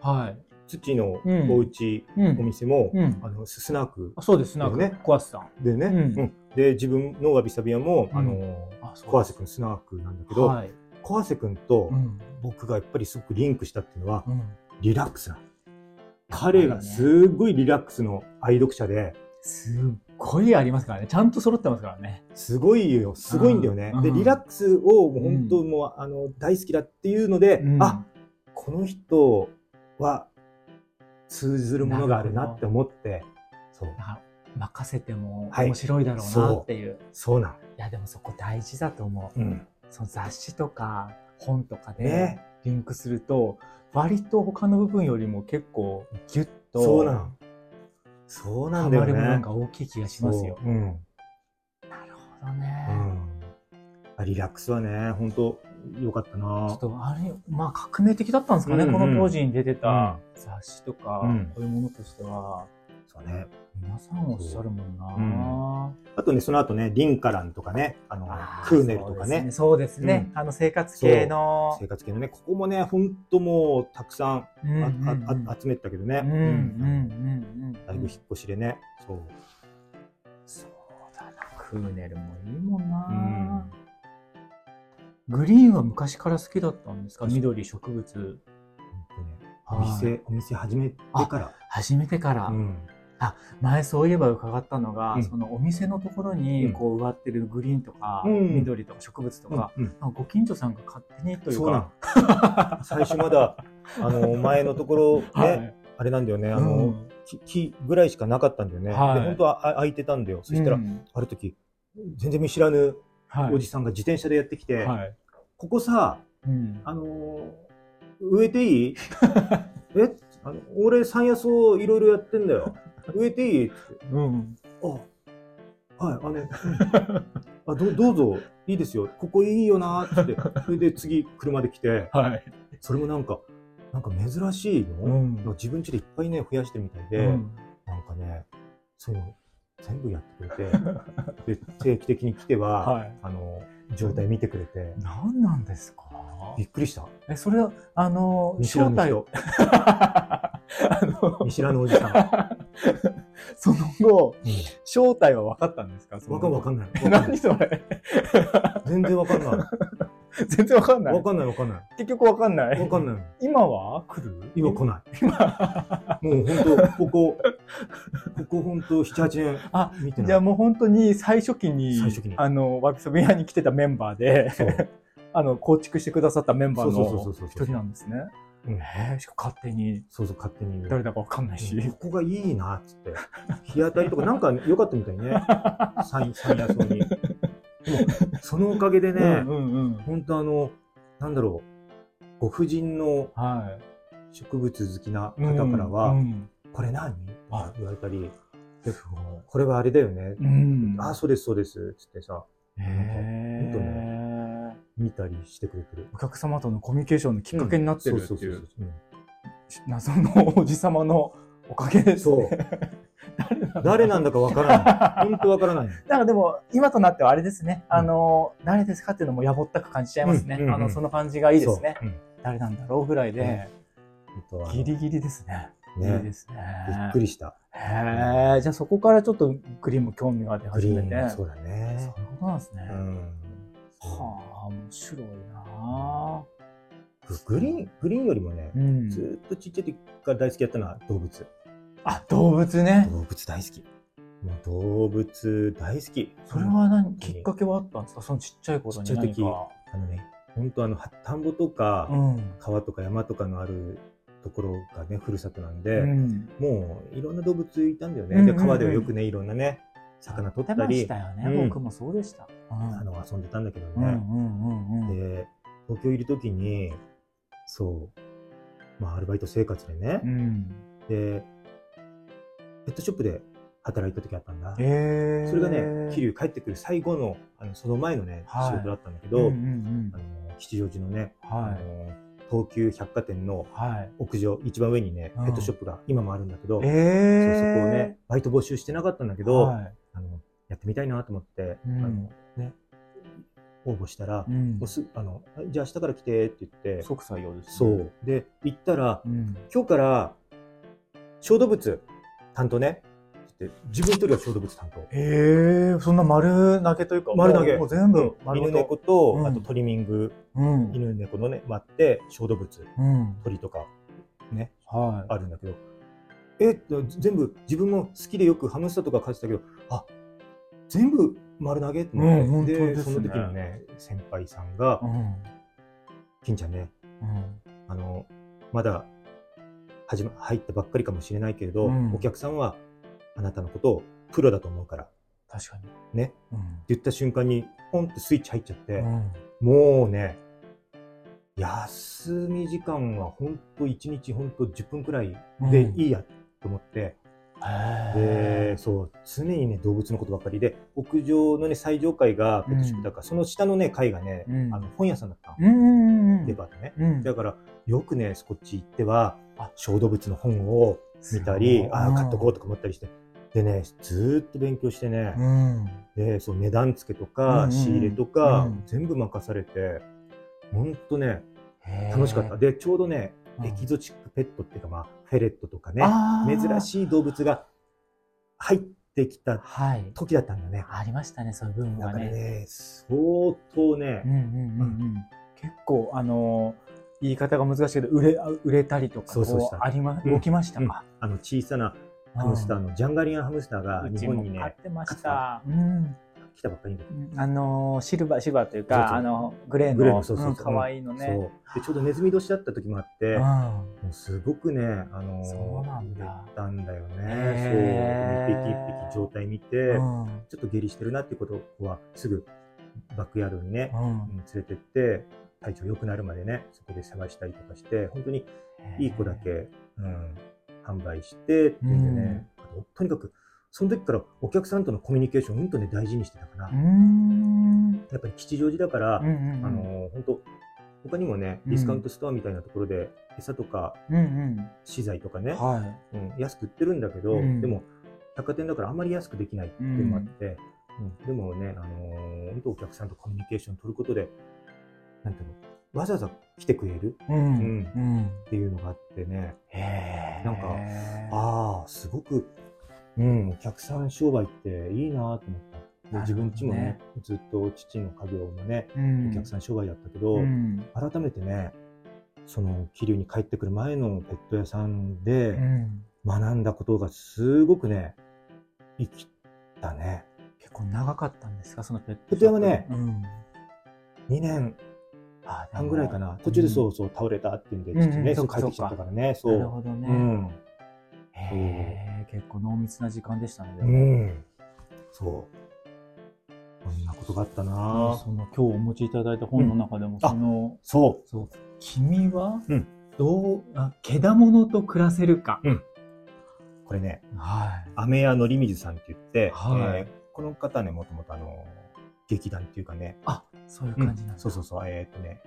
はい。土のうんお家、うんお店も、うんあのススナークあそうです、なんかね小橋さん。でね、うんうんで、自分のわびさび屋も、うんあのーあそう小橋君スナークなんだけど、はい。小橋君とうん。僕がやっぱりすごくリンクしたっていうのは、うん。リラックスな。彼がすごいリラックスの愛読者で、すっごいありますからね。ちゃんと揃ってますからね。すごいよ、すごいんだよねうん。で、うんリラックスをもう本当もう、あの、大好きだっていうので、うんあ、この人は通ずるものがあるなって思って、そう、あ任せてもはい面白いだろうなっていう。そうなん。い、や、でもそこ大事だと思う。うん。その雑誌とか、本とかでねリンクすると、割と他の部分よりも結構ギュッと、そうなの。そうなハんだよね。マる部分が大きい気がしますよ。そううん。なるほどね。うん。リラックスはね、本当良かったちょなっ。とあれ、まあ革命的だったんですかね、うんうんこの当時に出てた雑誌とか、うんこういうものとしては、そうね。皆さんおっしゃるもんな、うんあとね、その後ね、リンカランとかね、あの、あークーネルとかね、そうですね。すねあの生活系の。生活系のね、ここもね、本当もうたくさんうんあ、うんうん集めてたけどね。うんうんうんうん。だいぶ引っ越しでね。そう。そうだな、クーネルもいいもんな、うんグリーンは昔から好きだったんですか？緑、植物。おはい。店、お店始めてから。始めてから、うん。前そういえば伺ったのが、うん。そのお店のところうにん。こう植わってるグリーンとか、うん。緑とか植物とか、ご近所さんが勝手にというそうなかの。*laughs* 最初まだ、あの、前のところね、*laughs* はい。あれなんだよね、あうの、ん。木木ぐらいしかなかったんだよね。はい。で、本当はあ空いてたんだよ。そしたら、うん。ある時、全然見知らぬはいおじさんが自転車でやってきて、はい。ここさ、うん。あのー植えていい？*laughs* え？あの俺山野草いろいろやってんだよ。植えていい？ってうん。あ、はい、あの、うんあどどうぞ、いいですよ。ここいいよなーって。それで次車で来て、はい、それもなんか、なんか珍しいの、うん。自分家でいっぱいね、増やしてるみたいで、うん。なんかね、そういうの全部やってくれて、*laughs* で定期的に来ては、はい。あの、状態見てくれて、何なんですか？びっくりした。えそれはあの見知らぬ *laughs* 見知らぬおじさん。*laughs* その後うん。正体は分かったんですか？わかんない。え何それ？全然わかんない。*laughs* 全然分かんないわかんないわかんない。結局分かんないわかんない。今は？来る？今来ない。今もう本当ここ、ここ本当7、8年あ見てない。じゃあもう本当に最初期に最初期にあのワビサビアに来てたメンバーで。*laughs* あの構築してくださったメンバーの一人なんですねうんへえしかも勝手にそうそう、勝手に。誰だか分かんないし、ここがいいなっつって。日当たりとかなんか良かったみたいね。山山野草に。そのおかげでね、うんうんうん。本当あの、なんだろう、ご婦人のは植物好きな方からは、うんこれ何？あ。言われたり、これはあれだよね。うん。あ、そうです、そうです。つってさ、へほんとえ見たりしてくれてる。お客様とのコミュニケーションのきっかけになってるっていう。謎のおじさまのおかげですね。誰なんだかわからない。*laughs* 本当わからない。なんかでも、今となってはあれですね。あの、誰ですかっていうのもやぼったく感じちゃいますね。うんうんうんあの、その感じがいいですね。そう。うん誰なんだろうぐらいで、本当はギリギリですね。いいねですね。びっくりした。へえ、じゃあそこからちょっとグリーンも興味が出グ始めて。そそううだね。いうことなんですね。うん。はあ、面白いなグリーン、グリーンよりもねう、ん。ずーっとちっちゃい時から大好きだったのは動物。あ、動物ね。動物大好き。もう動物大好き。それは何、きっかけはあったんですか？そのちっちゃい頃にちっちゃい時。あのね、本当あの、は田んぼとか、うん。川とか山とかのあるところがね、ふるさとなんで、うん。もういろんな動物いたんだよね。で、うんうんうん川ではよくね、いろんなね、魚取ったりたよね。うん僕もそうでした。うんあの、遊んでたんだけどうんうんね。うんうん。で、東京いる時に、そう、まあ、アルバイト生活でねう、ん。で、ペットショップで働いた時あったんだ。えー、それがね、桐生帰ってくる最後の、あのその前のね、はい仕事だったんだけど、うんうんうんあの吉祥寺のね、あはの東急百貨店のい。はい。屋上、一番上にね、うんペットショップが今もあるんだけど、えー、そこをね、バイト募集してなかったんだけど、はい。あのやってみたいなと思って、うんあのね、応募したら、うんもうすあのじゃあ明日から来てって言って、即採用です、そ。う。で、行ったら、うん。今日から小動物担当ね自分一人は小動物担当。えー、そんな丸投げというか、丸投げもう全部丸犬。猫と、うんあとトリミング、うん。犬猫のね、割って小動物、うん。鳥とかね、はい。あるんだけど、え、全部自分も好きでよくハムスターとか飼ってたけど、あ、全部丸投げって思って、うんで、ねその時のね、先輩さんがう、ん。金ちゃんね、うん。あの、まだ始ま、入ったばっかりかもしれないけれど、うん。お客さんはあなたのことをプロだと思うから、って確かに。ね。うん。言った瞬間に、ポンってスイッチ入っちゃって、うん。もうね、休み時間は本当1日本当10分くらいでいいやと思って、で、そう、常にね、動物のことばっかりで、屋上のね、最上階がペットショップだから、その下のね、階がね、うん。あの、本屋さんだったデパートね。うん。だから、よくね、こっち行っては、小動物の本を見たり、ああ、買っとこうとか思ったりして、でね、ずーっと勉強してね、うんで、そう、値段付けとか、ん仕入れとか、うん全部任されて、ほんとね、楽しかった。で、ちょうどね、うんエキゾチックペットっていうか、まあ、フェレットとかね、珍しい動物が入ってきたはい。時だったんだね。ありましたね、そういう部分だからがね。ね、相当ねうん、うんうんうん。結構、あのー、言い方が難しいけど、売れ、あ売れたりとか、そうそうありま、うん動きましたうんか。あの小さなハムスターのジャンガリアンハムスターが日本にね、買ってました。うん。来たばっかりで。あのー、シルバー、シルバーというか、あの、グレーの、の可愛いのね。で、ちょうどネズミ年だった時もあって、うんもうすごくね、あのー、そうなんだたんだよね。そう。一匹一匹状態見て、うんちょっと下痢してるなっていうことは、すぐバックヤードにね、連れてって、体調良くなるまでね、そこで世話したりとかして、本当にいい子だけ、うん、販売してっていうんでね、あととにかく、その時からお客さんとのコミュニケーションをうんとね、大事にしてたかな。うーん。やっぱり吉祥寺だから、うんうんうんあの、本当他にもね、うんディスカウントストアみたいなところで、餌とかうん資材とかねうん。、はい。うん、安く売ってるんだけど、うんでも、百貨店だからあんまり安くできないっていうのもあって、うんでもね、あのー本当お客さんとコミュニケーション取ることで、なんていうの、わざわざ来てくれるうん。うん。っていうのがあってね、へーなんかああ、すごく、うん、お客さん商売っていいなと思った。で自分ちもね、ずっと父の家業のね、うんお客さん商売だったけど、うん改めてね、その桐生に帰ってくる前のペット屋さんでうん学んだことがすごくね、生きたね。結構長かったんですか、そのペット。ペット屋はねうん。2年あ半ぐらいかな。途中でそうそう倒れたっていうんで、うん父ね、うんそう帰ってきちゃったからね、そう。なるほどね。うん。へえ、結構濃密な時間でしたね。でうもん。そう。こんなことがあったなその今日お持ちいただいた本の中でも、あその、そう。そう、君はうん、どう、あ、けだものと暮らせるか。これね、はい。雨屋のりみずさんって言って、はいえーこの方ね、もともとあの、劇団っていうかね、あ、そういううん感じなんだ。そうそうそう、えーっとね、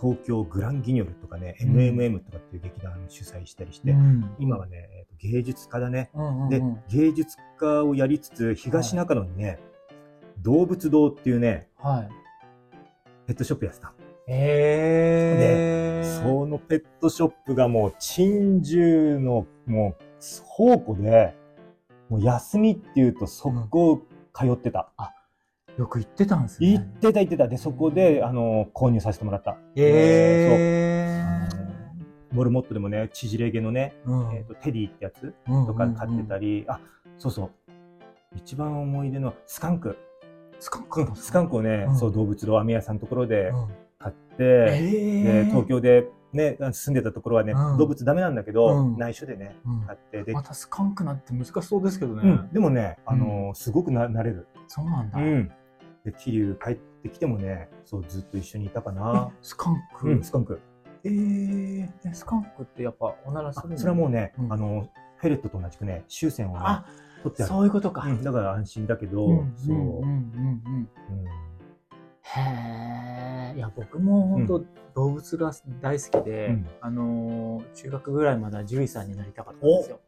東京グランギニョルとかね、うん MMM とかっていう劇団主催したりして、うん今はね、えー芸術家だね。うんうんうんで、芸術家をやりつつ、東中野にね、動物堂っていうね、はい。ペットショップやってた。へえ。そのペットショップがもう珍獣のもう倉庫で、もう休みっていうとそこ通ってた。よく行ってたんですね。行ってた行ってた。で、そこで、あの、購入させてもらった。へえ。そう。モルモットでもね、縮れ毛のね、うんえっ、と、テディってやつうんとか飼ってたり。り、あ、そうそう。一番思い出のスカンク。スカンクうんスカンクをね、うんそう、動物堂、アメ屋さんのところでうん買って、東京でね、住んでたところはね、うん動物ダメなんだけど、うん内緒でね、うん買って、で、またスカンクなんて難しそうですけどね。うん、でもね、あのーすごくな慣れる。そうなんだ。うん。で、桐生帰ってきてもね、そう、ずっと一緒にいたかなえ。スカンク、うん、スカンク。えー、えスカンクってやっぱおならすあるの？それはもうね、うんあの、フェレットと同じくね、終線をね、あ、取ってある。そういうことか。うん、だから安心だけど、うんそう。うんうんうんうん。うんへえ。いや、僕も本当、動物が大好きで、うんあのー中学ぐらいまでは獣医さんになりたかったんですよ。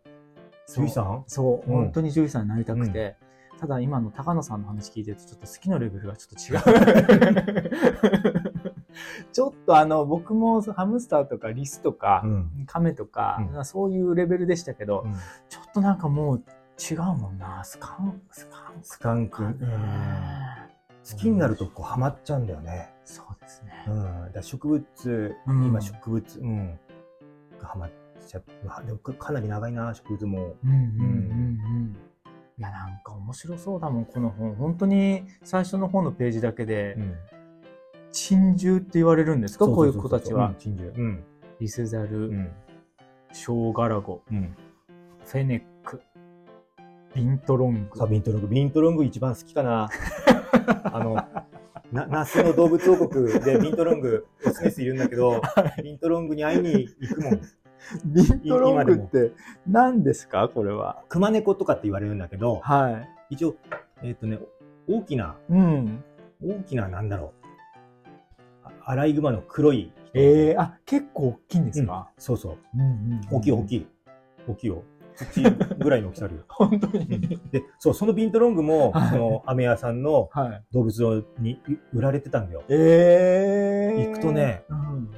獣医さん？そう、うん本当に獣医さんになりたくて、ただ今の高野さんの話聞いてるとちょっと好きのレベルがちょっと違う。*laughs* ちょっとあの、僕もハムスターとかリスとか、うんカメとか、うそういうレベルでしたけど、うんちょっとなんかもう違うもんな。スカン、スカンスカンク、好きになるとこうハマっちゃうんだよね。そうですね。うん。だ植物、うん今植物、うん。がハマっちゃう。まあ、でもかかなり長いな、植物も。うんうんうんうん。いや、なんか面白そうだもん、この本。本当に最初の本のページだけで、うん。珍獣って言われるんですか？こういう子たちはうん。珍獣。うん。リスザル、うん。ショウガラゴ、うん。フェネック、ビントロング。さあ、ビントロング。ビントロング一番好きかな。*laughs* あの、な、那須の動物王国でビントロング、オスメスいるんだけど、ビントロングに会いに行くもん。ビントロングって何ですか？これは。熊猫とかって言われるんだけど、は一応、えっ、とね、大きな、い。うん。大きな、なんだろう。あアライグマの黒い人。ええあ、結構大きいんですか、そうそう。うん、うん大きい大きい。い。大きいよ。土ぐらいの大きさあるよ。*laughs* 本当に。うんで、そう、そのビントロングも、はいその、アメ屋さんのはい。動物園に売られてたんだよ。ええ行くとね、うん。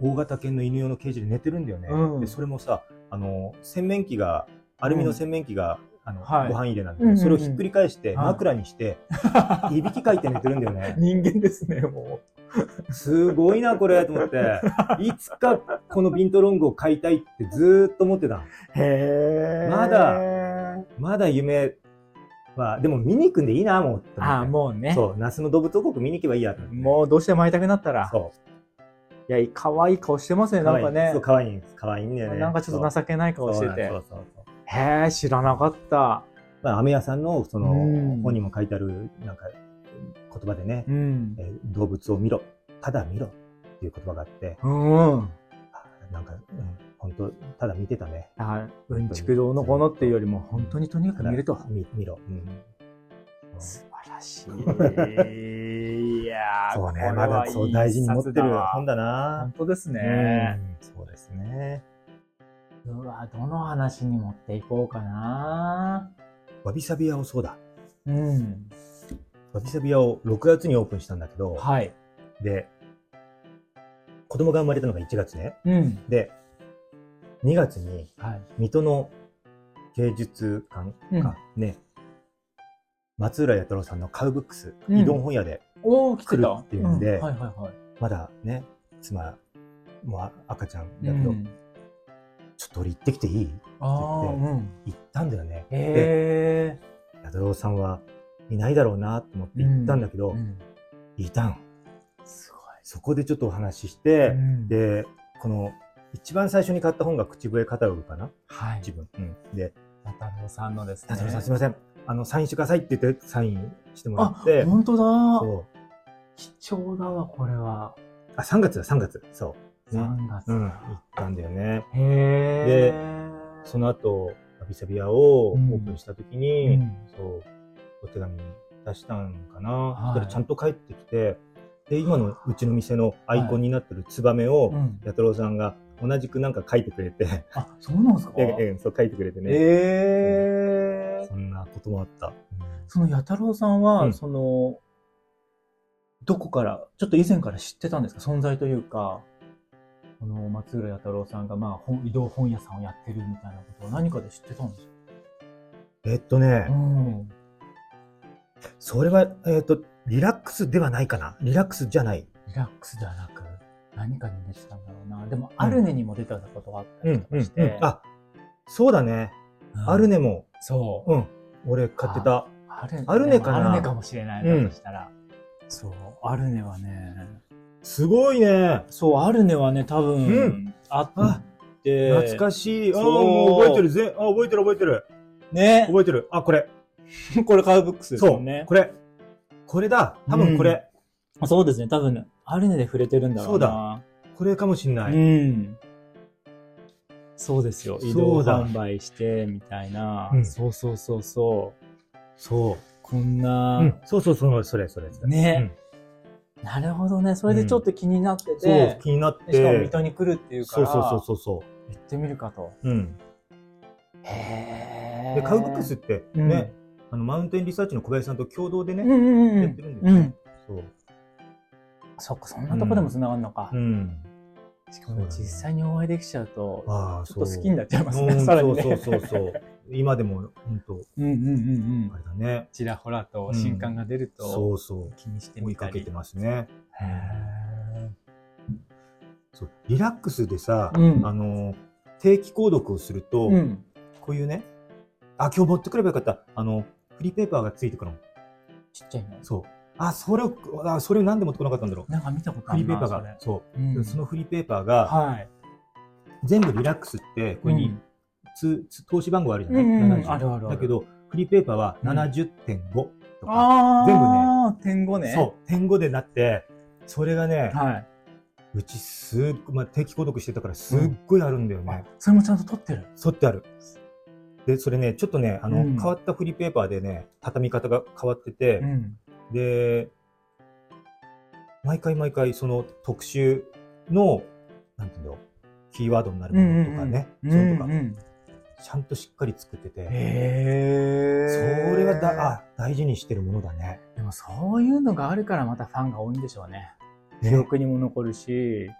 大型犬の犬用のケージで寝てるんだよね。うんで、それもさ、あの、洗面器が、アルミの洗面器が、あの、はいご飯入れなんだけど、うんうんうんそれをひっくり返して、はい枕にして、*laughs* いびきかいて寝てるんだよね。人間ですね、もすごいな、これ、と思って。*laughs* いつかこのビントロングを買いたいってずーっと思ってた。う。へえ。まだまだ夢は、でも見に行くんでいいな、もう。ああ、もうね。そう、那須の動物王国見に行けばいいや。もうどうしても会いたくなったら。そいや、可愛い顔してますね、う。なんかねそう、。可愛いんです。可愛いんだよね。なんかちょっと情けない顔しててそう。そうそう。へえ、知らなかった。まあ、アメ屋さんの、そのうん、本にも書いてある、なんか、言葉でね、うん。えー動物を見ろ。ただ見ろ。っていう言葉があって、うん。あなんか、うん、本当ただ見てたね。うんちくどうのこうのっていうよりも、本当にとにかく見ると。見見ろ。うん素晴らしい。*laughs* いやーそうね、まだそう大事に持ってる本だな本。当ですね。うんそうですね。うわ、どの話に持っていこうかな。わびさび屋をそうだ。うん。わびさび屋を6月にオープンしたんだけど、はい。で、子供が生まれたのが1月ね。うん。で、2月にはい。水戸の芸術館がね、松浦弥太郎さんのカウブックス、うん移動本屋で、来るっていうんではいはいはい。まだね、妻もあ赤ちゃんだけど、うんちょっと俺行ってきていい？ってうん。行ったんだよね。弥太郎さんはいないだろうなと思って行ったんだけど、え。うんいたん。すそこでちょっとお話ししごい。て、うんで、この、一番最初に買った本が口笛カタログかな？はい。自分。うん。で、渡郎さんのですね。達郎さんすいません。あの、サインしてくださいって言って、サインしてもらって、本当だ。そう。貴重だわ、これは。あ、3月だ、3月。そう。ね。3月。うん。行ったんだよね。へえ。その後、わびさび屋をオうんープンした時に、うんそう、お手紙出したんかな。はい。そしたらちゃんと帰ってきて、で、今のうちの店のアイコンになってるツバメを、うん。弥太郎さんが同じくなんか書いてくれて、あ、そうなんですか？ええそう書いてくれてね。ええそんなこともあった。その弥太郎さんは、うん。その、どこから、ちょっと以前から知ってたんですか？存在というか、この松浦弥太郎さんが、まあ、本移動本屋さんをやってるみたいなことを何かで知ってたんですか？えっとね、うん。それは、えっと、リラックスではないかな。リラックスじゃない。リラックスではなく、何かに出てたんだろうな。でも、アルネにも出てたことがあったりとかして。あ、そうだね。うんアルネも、そう。うん。俺買ってた。アルネアルネかなアルネかもしれない、うんだとしたら。そう、アルネはね、すごいね。そう、アルネはね、多分、うんあっあ、て、懐かしい。ああ、覚えてる。ぜあ、覚えてる覚えてる。ね。覚えてる。あ、これ。*laughs* これカウブックスですそう。よね。これ。これだ。多分これ。そうですね、多分、アルネで触れてるんだろうな。これかもしんない。うん。そうですよ。移動そうだ販売して、みたいな、うんそうそうそうそう。そこんう。な、うん。そうそうそう、それ、それ。それねなるほどね。それでちょっと気になってうん。てそう、、気になって。でしかも水戸に来るっていうから、そうそうそうそうそ行ってみるかと。う。うん。へで、カウブックスってうんね、あの、マウンテンリサーチの小林さんと共同でね、うんうんうん。やってるんだよねうん。そう。そっか、そんなとこでも繋がるのか。うん。しかも実際にお会いできちゃうと、ああ、ちょっと好きになっちゃいますね、うんさらにね。そうそうそうそう。今でも、本当うんうんうんうんあ。れだね。ちらほらと新刊が出るそとうそう。気にして追い。かけてますね。へそうリラックスでさ、うんあの、定期購読をすると、ーうん。こういうね、あ、今日持ってくればよかった。あの、フリーペーパーがついてくるの。ちっちゃいの。そう。あ、それを、あ、それをなんで持ってこなかったんだろう。なんか見たことあフリるなーペーパーが。そう。うんでそのフリーペーパーが、はい。全部リラックスって、これに、つつ投資番号あるじゃない、うんうんうん70あるあるだけど、フリーペーパーは70.5とか、あ全部ね、ああ、点5ね。そう、点5でなって、それがね、はい。うちすっごい、まあ、定期購読してたからすっごいあるんだよね。それもちゃんと取ってる。沿ってある。で、それね、ちょっとね、あの、うん変わったフリーペーパーでね、畳み方が変わってて、ん。で、毎回毎回その特集の、なんていうんだろう、キーワードになるものとかね、うんそういうのとか、ん。ちゃんとしっかり作ってて。それはだあ大事にしてるものだね。でもそういうのがあるからまたファンが多いんでしょうね。記ね憶にも残るし。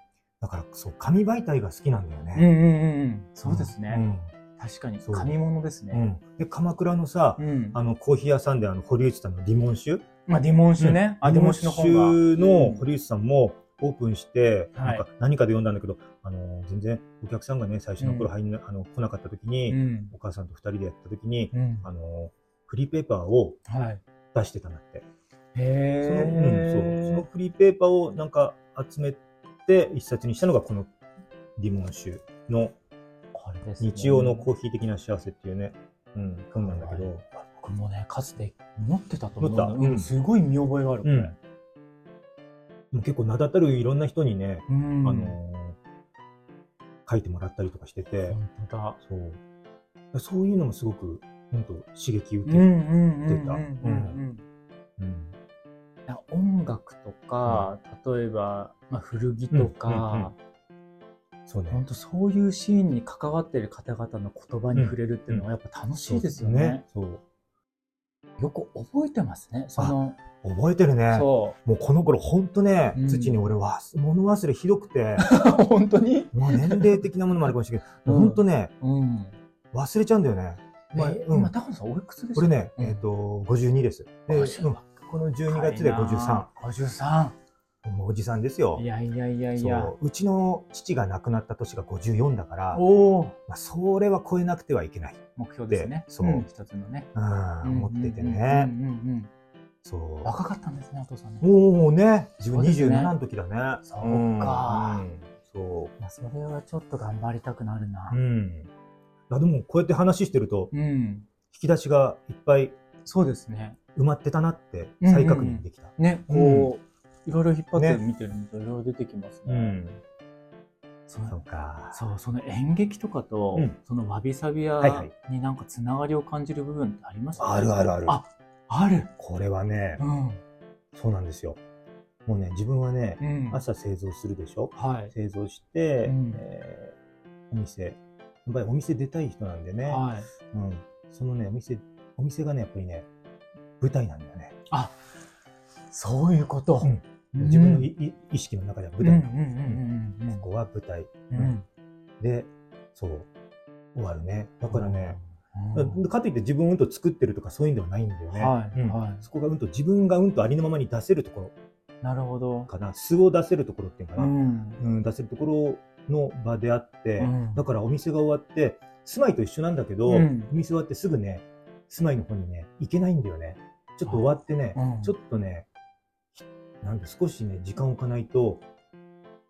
だから、そう、紙媒体が好きなんだよね。うんうんうんうん。そうですね。確かに。そう紙物ですうん。うね。ん。で、鎌倉のさ、うん。あの、コーヒー屋さんで、あの、堀内さんのリモン酒？まあ、ディモン酒ね。あ、ディモン酒の本のうん堀内さんもオープンして、はいなんか何かで読んだんだけど、あの、全然お客さんがね、最初の頃入んな、あの、来なかった時に、うん。お母さんと二人でやった時に、うん。あの、フリーペーパーをはい。出してたんだって。へその、うん、え。そう。そのフリーペーパーをなんか集めて一冊にしたのがこのリモン酒のね。日曜のコーヒー的な幸せっていうね、うん、本なんだけど、僕もね、かつて持ってたと思う。ん。うん、すごい見覚えがある、これ。う結構名だたるいろんな人にね、うん。あのー書いてもらったりとかしてて、本当だ。そう。そういうのもすごく、本当刺激受けて、た。うんうんうん音楽とか、例えば、まあ、古着とか、そうね。本当そういうシーンに関わっている方々の言葉に触れるっていうのはやっぱ楽しいですよね。そう。よく覚えてますね。その、覚えてるね。そもうこの頃ほんとねうん、土に俺は物忘れひどくて、う。*laughs* 本当に？もう年齢的なものもあるかもしれないけど、*laughs* うんほんとね、うん。忘れちゃうんだよね。まあうんえ今、高野さんおいくつですか？これね、うんえっと、52です。で50うんこの12月で53。。53。もうおじさんですよい。やいやいやいや。そううちの父が亡くなった年が54だから、おお。まあ、それは超えなくてはいけない。目標ですね。でそうん一つのね。うん、思っててうんね。うんうんうんそう。若かったんですね、お父さんね。もうね、自分そうですね27の時だね。そうかうんうんそいやそれはちょっと頑張りたくなるなう。う。ん。あでも、こうやって話してると、うん。引き出しがいっぱいそうですね。埋まってたなって再確認できた。ね、こう、いろいろ引っ張ってね見てるといろいろ出てきますね。うん。そのそうか。そう、その演劇とかと、うんそのわびさび屋はいはいになんかつながりを感じる部分ってありますあるあるある。あ、ある。これはね、うん。そうなんですよ。もうね、自分はね、うん。朝製造するでしょ？はい。製造して、うんえーお店、やっぱりお店出たい人なんでね、はい。うん、そのね、お店、お店がね、やっぱりね、舞台なんだよね。あ、そういうこと。うん自分の意識の中では舞台なんうんうんうんうんここは舞台。で、そう、終わるね。だからね、うん、かといって自分うんと作ってるとかそういうんではないんだよね。そこがうんと自分がうんとありのままに出せるとこなるほどろ。かな。素を出せるところっていうのかな。ん。うん、出せるところの場であって、うんだからお店が終わって、住まいと一緒なんだけど、うんお店終わってすぐね、住まいの方にね、行けないんだよね。ちょっと終わってね、うんちょっとね、なんだ、少しね、時間を置かないと、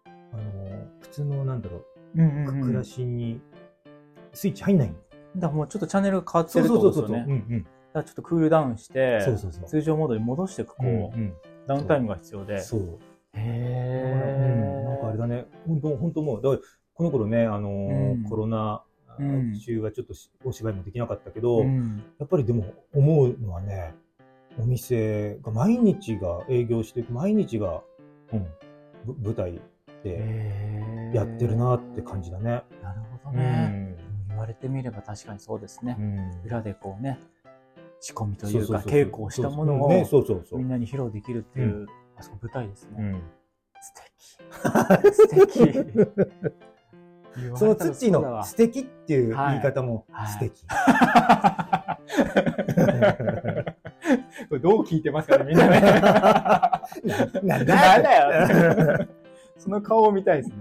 あのー普通の、なんだろうんう、うんうん。暮らしに、スイッチ入んないの。だからもうちょっとチャンネルが変わってるってそうそうそう。ことですよね。うんうん。だからちょっとクールダウンして、そうそうそう。通常モードに戻していく、こう、うんうんダウンタイムが必要で。そう。へうん、なんかあれだね、本当、本当もう、だからこの頃ね、あのーうんコロナうん中はちょっとしお芝居もできなかったけど、うん。やっぱりでも思うのはね、お店が毎日が営業して、毎日が、うん、ぶ舞台でやってるなって感じだね。なるほどうね。ん言われてみれば確かにそうですね。うん裏でこうね、仕込みというか稽古をしたものを。みんなに披露できるっていう、あそこ舞台ですね。うん素敵。*laughs* 素敵。その土のわ素敵っていう言い方もはい素敵。*laughs* これどう聞いてますかね、みんなね。*laughs* なんなんだよ。その顔を見たいですね。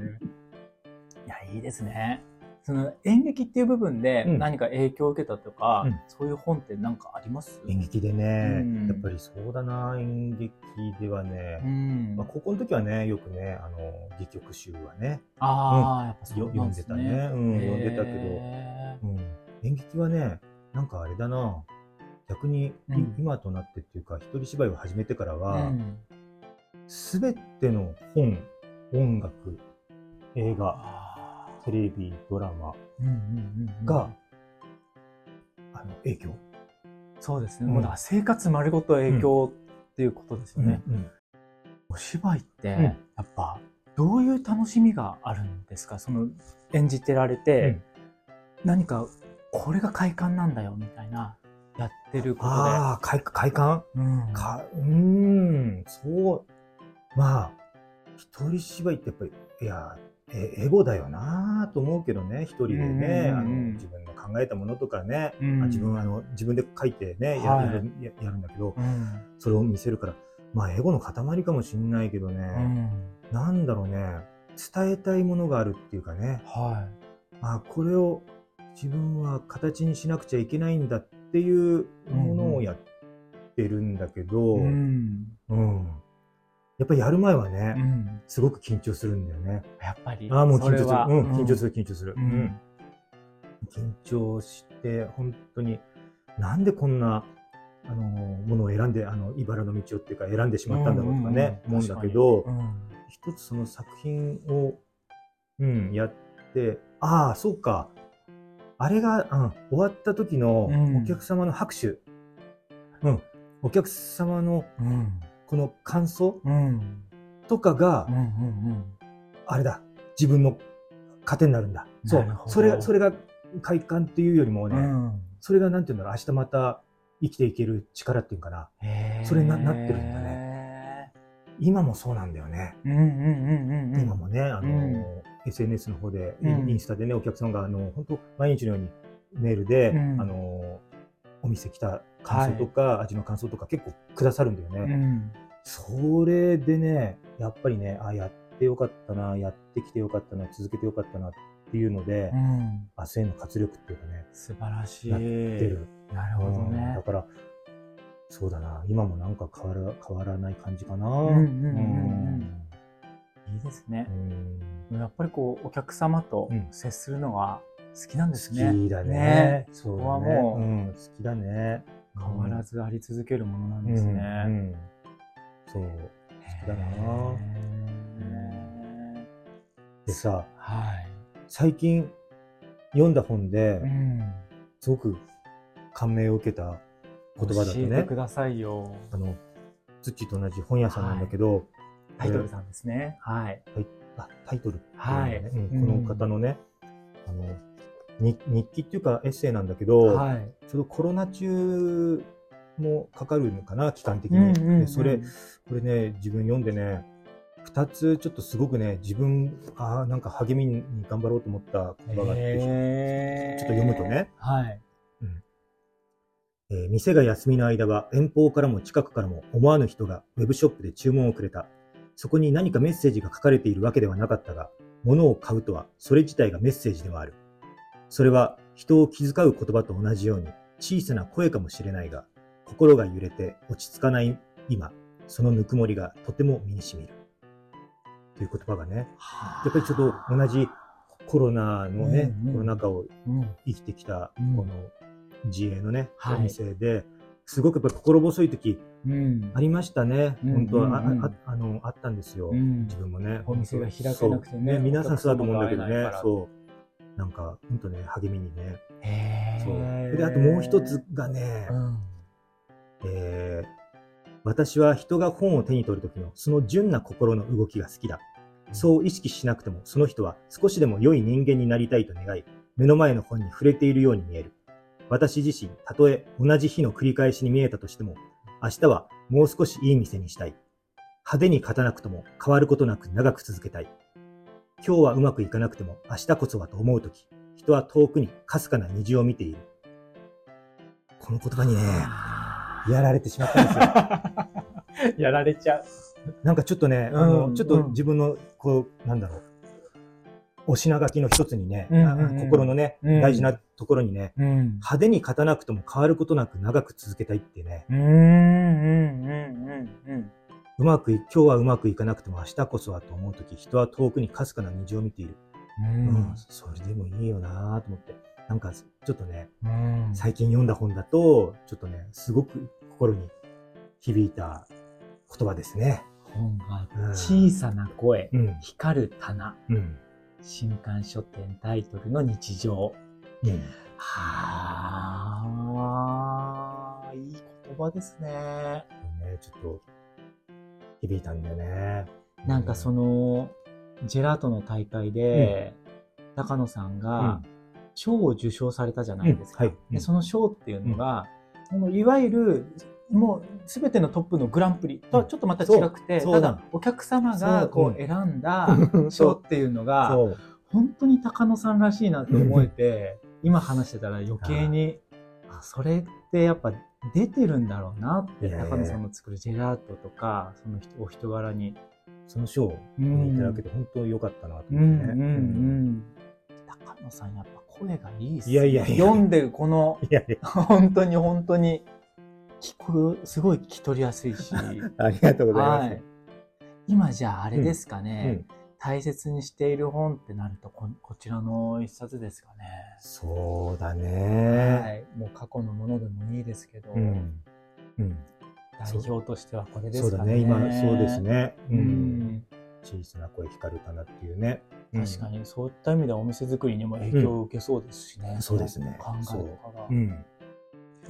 いや、いいですね。その演劇っていう部分でうん。何か影響を受けたとか、うん。そういう本って何かあります？演劇でね、うん。やっぱりそうだな、演劇ではね、うん。まあ、高校の時はね、よくね、あの、戯曲集はね、ああ、やっぱそうよ読んでたね。うん、読んでたけど、へうん、演劇はね、なんかあれだな、逆に、うん。今となってっていうか、一人芝居を始めてからうは、ん。すべての本、音楽、映画、あテレビ、ドラマが、あの、影響？そうですね。うん。もう生活丸ごと影響っていうことですよね。うんお芝居って、うん。やっぱ、どういう楽しみがあるんですか？その、演じてられて、何か、これが快感なんだよ、みたいな、やってることああ、快快感で。うん。か、うーん、そう。まあ、一人芝居ってやっぱり、いや、えエゴだよなと思うけどね、一人でね、あの、自分の考えたものとかね、うん。あ自分はあの、自分で書いてね、やはい。やるややるんだけど、うん。それを見せるから、まあ、エゴの塊かもしんないけどね、うん。なんだろうね、伝えたいものがあるっていうかね、はあこれを自分は形にしなくちゃいけないんだっていうものをやってるんだけど、い。うん。うん。やっぱりやる前はうね、ん。すごく緊張するんだよね。やっぱり。ああ、もう緊張する。うん、緊張する、緊張する。ううんん。緊張して、本当に、なんでこんな、あの、ものを選んで、あの、茨の道をっていうか選んでしまったんだろうとかね、うんうんうん思うんだけど、一つその作品を、うん、やって、ああ、そうか。あれが、うん、終わった時のうんお客様の拍手。うん。お客様のうん。うん。この感想うん。とかが、うん。うん。あれだ。自分の糧になるんだ。そうそれ、それが快感っていうよりもね、うん。それがなんていうんだろう、明日また生きていける力っていうかな。それななってるんだ今もそうなんだよね。うんうんうんうんうん。今もね、あの、うん SNS の方で、うんインスタでね、お客さんが、あの、本当毎日のようにメールで、うんあの、お店来た感想とか、味の感想とか結構くださるんだよね。うん。それでね、やっぱりね、あ、やってよかったな、やってきてよかったな、続けてよかったなっていうので、うん。明日への活力っていうかね、素晴らしい。やってる。なるほどうんねだ。から、そうだな、今もなんか変わら変わらない感じかな。うんうんうんうんいいですねう。んやっぱりこう、お客様とうん接するのが好きなんです好ね。きだね。ねそうだね。ここはもううん、好きだね。変わらずあり続けるものなんうんですね。うんそう。好きだな。へでさ、ーはい。最近読んだ本でう、ん。すごく感銘を受けた言葉だとね教えてく、ださいよ。あの、ツッチーと同じ本屋さんなんだけど、タイトルさんですね。はい。あタイトルはいねうんうんこの方のね、あの、に日記っていうかエッセイなんだけど、はい。ちょうどコロナ中もかかるのかな、期間的に。うんうんうんでそれ、これね、自分読んでね、二つちょっとすごくね、自分、ああ、なんか励みに頑張ろうと思った言葉があって、ちょっと読むとね。はい。えー店が休みの間は遠方からも近くからも思わぬ人がウェブショップで注文をくれた。そこに何かメッセージが書かれているわけではなかったが、物を買うとはそれ自体がメッセージではある。それは人を気遣う言葉と同じように小さな声かもしれないが、心が揺れて落ち着かない今、そのぬくもりがとても身に染みる。という言葉がね、やっぱりちょっと同じコロナのね、うんうんコロナ禍をうん。生きてきたうんこの自営のね、はいお店で、すごくやっぱり心細い時うんありましたね。うん本当は、あうんうんああのあったんですよ。うん自分もね。お店が開けなくてねそう皆さんそうだと思うんだけどねそう。なんか、本当ね、励みにね。へそう。ーで、あともう一つがね、うん。えー私は人が本を手に取る時のその純な心の動きが好きだ。そう意識しなくても、その人は少しでも良い人間になりたいと願い、目の前の本に触れているように見える。私自身、たとえ同じ日の繰り返しに見えたとしても、明日はもう少しいい店にしたい。派手に勝たなくとも変わることなく長く続けたい。今日はうまくいかなくても明日こそはと思うとき、人は遠くにかすかな虹を見ている。この言葉にね、やられてしまったんですよ。*laughs* やられちゃう。なんかちょっとね、あの、うんちょっと自分の、こう、なんだろう、お品書きの一つにね、心のね、うん大事なところにね、うん。派手に勝たなくとも変わることなく長く続けたいってね、うん、うん、うん、うん。うまくい、今日はうまくいかなくても明日こそはと思うとき、人は遠くにかすかな虹を見ている。ううんん、それでもいいよなと思って。なんかちょっとね、うん最近読んだ本だと、ちょっとね、すごく心に響いた言葉ですね。本が小さな声、うん。光る棚、うん。新刊書店タイトルの日常。うん。はあ、いい言葉ですね。ね、ちょっと、響いたんだよね。なんかその、ジェラートの大会で、高野さんが賞を受賞されたじゃないですか。うんはいでその賞っていうのが、そのいわゆる、もうすべてのトップのグランプリとはちょっとまた違くて、ただお客様がこううん。選んだうん賞っていうのが。*laughs* 本当に高野さんらしいなって思えて、*laughs* 今話してたら余計に、あ、それってやっぱ出てるんだろうなって、高野さんの作るジェラートとか、その人お人柄に。その賞をうんいただけて本当良かったなとうんうんう思って。高野さんやっぱ声がいいっすね。いやいやいや。読んでるこの、いやいや、*laughs* 本当に本当に、聞こえ、すごい聞き取りやすいし。*laughs* ありがとうございます。はい。今じゃああれですかね、うん大切にしている本ってなるとこ、こちらの一冊ですかね。そうだはね。い。もう過去のものでもいいですけど、うん。うん。代表としてはこれですかね。そうだね。今、そうです。ね。う。ん。小さな声光る棚っていうね。確かにそういった意味ではお店作りにも影響を受けそうですしね。そうですね考えとかが。うん。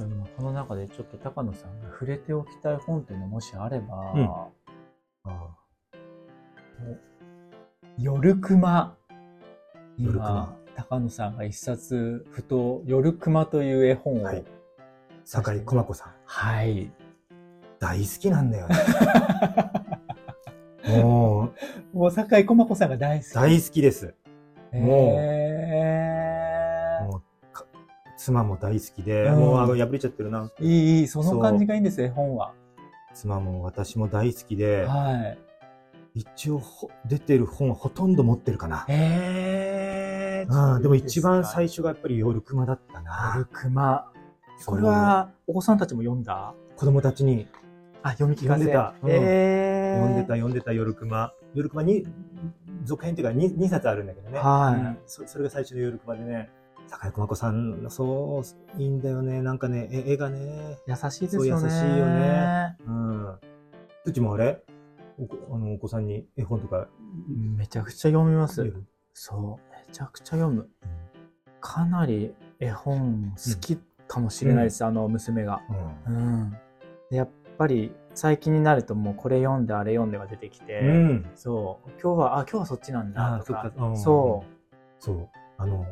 でもこの中でちょっと高野さんが触れておきたい本っていうのもしあれば、うんあ夜熊。夜熊今、高野さんが一冊、ふと、夜熊という絵本を、はい。酒井駒子さん。はい。大好きなんだよね。*laughs* もう、もう、坂井駒子さんが大好き。大好きです。もうへーもうか妻も大好きで、うんもうあの破れちゃってるな。いい、いい、その感じがいいんです、絵本は。妻も私も大好きで、はい。一応ほ出てる本はほとんど持ってるかな。へーああでも一番初最初がやっぱり夜熊だったな夜。熊。これは、お子さんたちも読んだ？子供たちにあ、読み聞かせ。読んでたうんへー読んでた読んでた夜熊。夜熊に続編っていうか 2, 2冊あるんだけどね。はいうんそそれが最初の夜熊でね。坂井駒子さんのそういいんだよね。なんかね絵絵がね。優しいですよね。そう優しいよね。うん。うちもあれ？お子あのお子さんに絵本とか？めちゃくちゃ読みますそう。めちゃくちゃ読む。かなり絵本好きかもしれないです、あの娘が。うんうん。でやっぱり最近になるともうこれ読んであれ読んでが出てきて、うん。そう。今日は、あ、今日はそっちなんだあとか。そうそう。あの、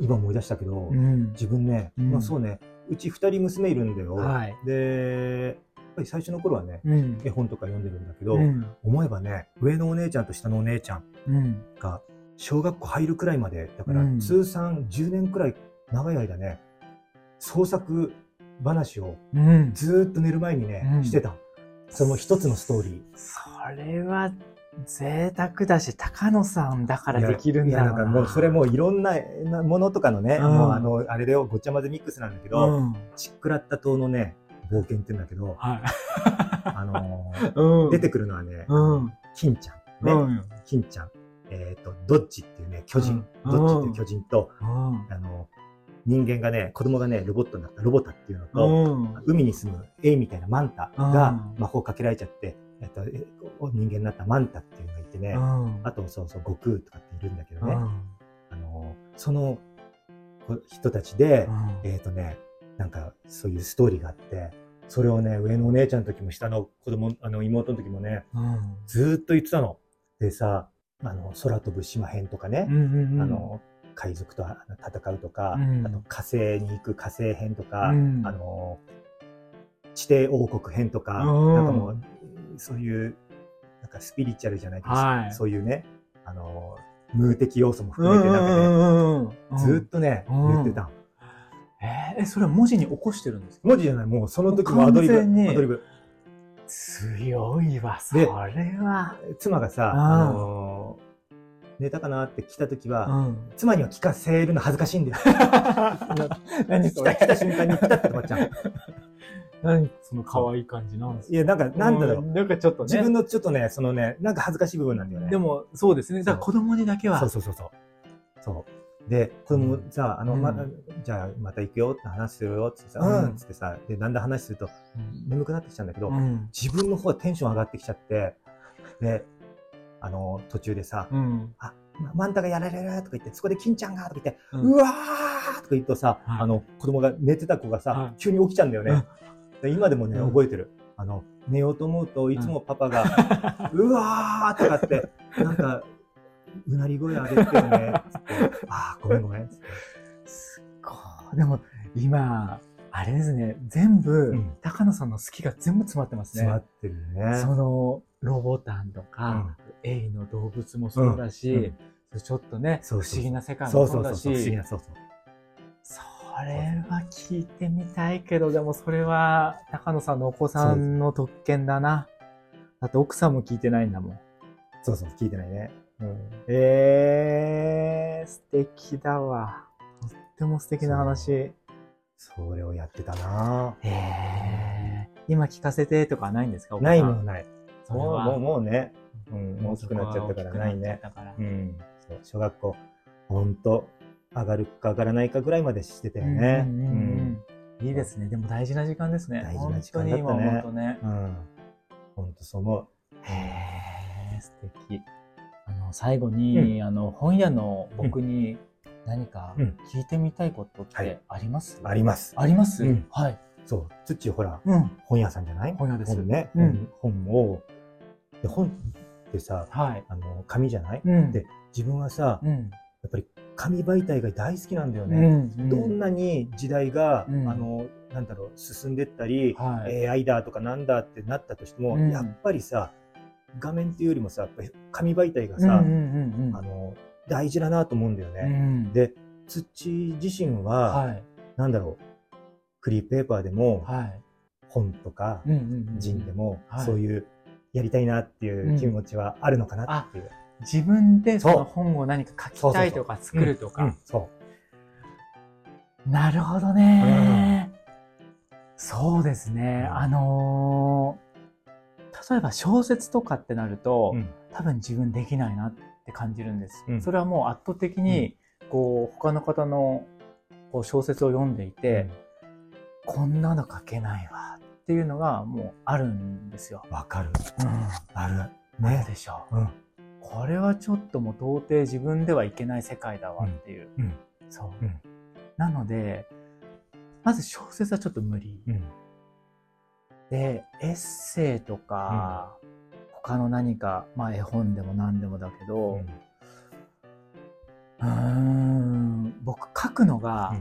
今思い出したけど、う。うん。自分ね、うんまあそうね、うち二人娘いるんだよ。はい。で、やっぱり最初の頃はね、うん。絵本とか読んでるんだけど、うん。思えばね、上のお姉ちゃんと下のお姉ちゃんうん。が小学校入るくらいまで、だからうん通算10年くらい長い間ね、創作話をうん。ずーっと寝る前にね、うんしてたの。その一つのストーリー。それは贅沢だし、高野さんだからできるんだろうな。なんかもうそれもういろんななものとかのね、うんもうあの、あれでごっちゃ混ぜミックスなんだけど、うん。ちっくらった島のね、冒険って言うんだけど、はい。あのー *laughs* うん。出てくるのはね、うん。金ちゃん。ね、うん。金ちゃん。えっ、と、ドッジっていうね、巨人。うんドッジっていう巨人と、うん。あの、人間がね、子供がね、ロボットになった、ロボタっていうのと、うん。海に住むエイみたいなマンタうんが魔法かけられちゃって、えっと、え人間になったマンタっていうのがいてね、うん。あと、そうそう、悟空とかっているんだけどね、うんあの、そのこ人たちで、うんえっ、とね、なんかそういうストーリーがあって、それをね、上のお姉ちゃんの時も下の子供、あの妹の時もね、うん。ずーっと言ってたの。でさ、あの、空飛ぶ島編とかね、うん。あの、海賊と戦うとか、うんあと火星に行く火星編とか、うんあの、地底王国編とか、うんなんかもう、そういう、なんかスピリチュアルじゃないけど、はいそういうね、あの、ムー的要素も含うんめて、なんかね。ずーっとね、うん言ってたの。えー、えそれは文字に起こしてるんですか？文字じゃない、もうその時もアドリブ。アドリブ。強いわ、そでれは。妻がさ、うんあのー寝たかなって来た時は、ん。妻には聞かせるの恥ずかしいんだよ。*laughs* *laughs* 何？来た、来た瞬間にピタッと止まっちゃう。何その可愛い感じなんですか？いや、なんか、なんだろう。んなんかちょっとね。自分のちょっとね、そのね、なんか恥ずかしい部分なんだよね。でも、そうですね。だから子供にだけは。そうそうそうそう。そう。で、子供さ、あの、うんま、じゃあまた行くよって話するよってさ、うんつってさ、で、だんだん話すると眠くなってきちゃうんだけど、うん。自分の方はテンション上がってきちゃって、で、あの、途中でさ、うん。あ、まマンタがやられるとか言って、そこで金ちゃんがとか言って、ううんわーとか言うとさ、はいあの、子供が寝てた子がさ、はい急に起きちゃうんだよね。で今でもね、うん覚えてる。あの、寝ようと思うといつもパパが、うわーとかって、なんか、うなり声上げてるね、つって、あー、ごめんごめん。すっごい。でも、今、あれですね、全部、うん高野さんの好きが全部詰まってますね。詰まってるね。その、ロボタンとか、エイの動物もそうだし、ちょっとね、そうそう不思議な世界そもそうだうそうそうそう、不思議し、な、そうそう。それは聞いてみたいけど、でもそれは高野さんのお子さんの特権だな。だって奥さんも聞いてないんだもん。そうそう、聞いてないね。うん。えー、素敵だわ。とっても素敵な話。それをやってたなえー、今聞かせてとかないんですか？ないももんない。もう、もう、もうね。うん、もう大きくなっちゃったからないね。うん。そう、小学校、ほんと、上がるか上がらないかぐらいまでしてたよね。うんうんうんうんいいですね。でも大事な時間ですね。大事な時間だったね本当ね。うん。うん。ほんとそう思う。へー、素敵。あの、最後に、あの、本屋の僕に何かうん聞いてみたいことっはいてあります、あります。あります、うんはい。そう、つっちほら、うん。本屋さんじゃない？本屋です本ね。うん本本を、で本ってさ、はい。あの、紙じゃない？うん。で自分はさ、うん。やっぱり紙媒体が大好きなんだようね。ん。どんなに時代が、うんあの、なんだろう、進んでったり、はい。AI だとかなんだってなったとしても、うんやっぱりさ、画面っていうよりもさ、やっぱり紙媒体がうんさ、うんうんあの、大事だなと思うんだようね。ん。で、土自身は、はい。なんだろう、フリーペーパーでも、はい。本とか、うんうんうん人でも、はいそういう、やりたいなっていう気持ちはあるのかなっていう。自分でその本を何か書きたいとか作るとうんか。そなるほどね、そうですね。うんあのー例えば小説とかってなると、う。うん多分自分できないなって感じるんです。うんそれはもう圧倒的に、こう、他の方のこう小説を読んでいて、こんなの書けないわっていうのがもうあるんですよ。わかる。うん。ある。ね。ね。でしょうん。う。これはちょっともう到底自分ではいけない世界だわっていう。うん。そう。うんなので、まず小説はちょっと無理。うん。で、エッセイとか、他の何か、まあ絵本でも何でもだけど、うーん、僕書くのが、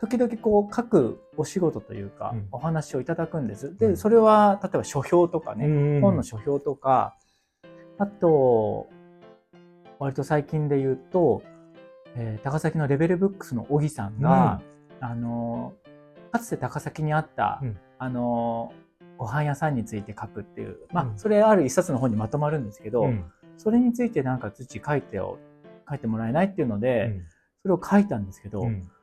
時々こう書くお仕事というか、うんお話をいただくんです。で、うんそれは例えば書評とかね、ね本の書評とか、あと、割と最近で言うと、えー高崎のレベルブックスの小木さんが、あの、かつて高崎にあった、うん。あの、ご飯屋さんについて書くっていう、まあ、うん。それある一冊の本にまとまるんですけど、うん。それについてなんか土書いてよ、書いてもらえないっていうので、うん。それを書いたんですけど、うん。僕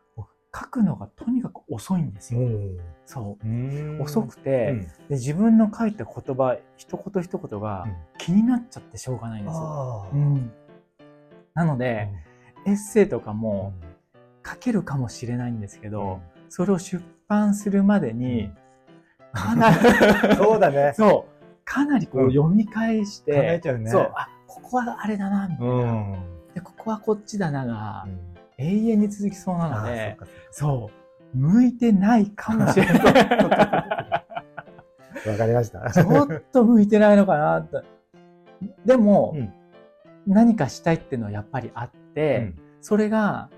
書くのがとにかく遅いんですよ。うんそう。うん。遅くて、うん。で自分の書いた言葉、一言一言がうん。気になっちゃってしょうがないんですよ。うん。なので、エッセイとかも書けるかもしれないんですけど、それを出版するまでに、かなり、*laughs* そうだね。そう、かなりこううん。読み返して、考えちゃうね。そう、あ、ここはあれだな、みたいな。うん。で、ここはこっちだなが、うん永遠に続きそうなので、そう、向いてないかもしれない。わかりました。ちょっと向いてないのかなって。でも、うん何かしたいっていうのはやっぱりあって、それが、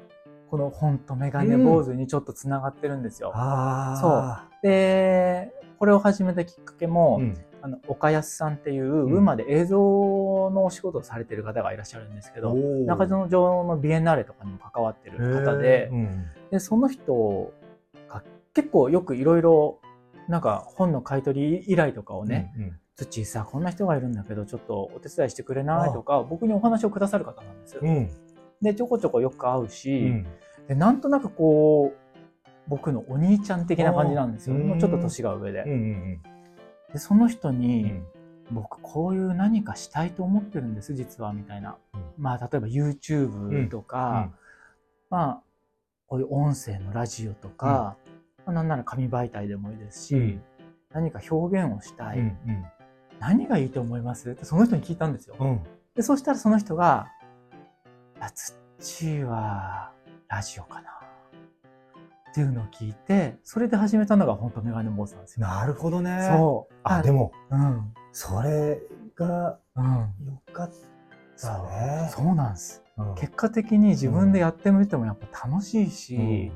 この本とメガネ坊主にちょっとつながってるんですよ。あで、これを始めたきっかけも、うんあの、岡安さんっていう、ウ馬で映像のお仕事をされてる方がいらっしゃるんですけど、おー。中園城のビエンナーレとかにも関わってる方でうん。で、その人が結構よくいろいろ、なんか本の買い取り依頼とかをね、うん土さ、こんな人がいるんだけど、ちょっとお手伝いしてくれないとか、僕にお話をくださる方なんです。よ。うん。で、ちょこちょこよく会ううし、んでなんとなくこう、僕のお兄ちゃん的な感じなんですよ。もうちょっと年が上で。うんうんで、その人うに、ん。僕こういう何かしたいと思ってるんです、実は、みたいな。うん。まあ、例えば YouTube とか、まあ、こういう音声のラジオとか、まあ、なんなら紙媒体でもいいですし、うん。何か表現をしたい、うん何がいいと思います？ってその人に聞いたんですよ。で、そしたらその人が、あ、土はラジオかな。っていうのを聞いて、それで始めたのが本当メガネ坊主なんですよ。なるほどね。そう。あ、でも、うん。それがうん。よかったね。そうなんです。うん結果的に自分でやってみてもやっぱ楽しいし、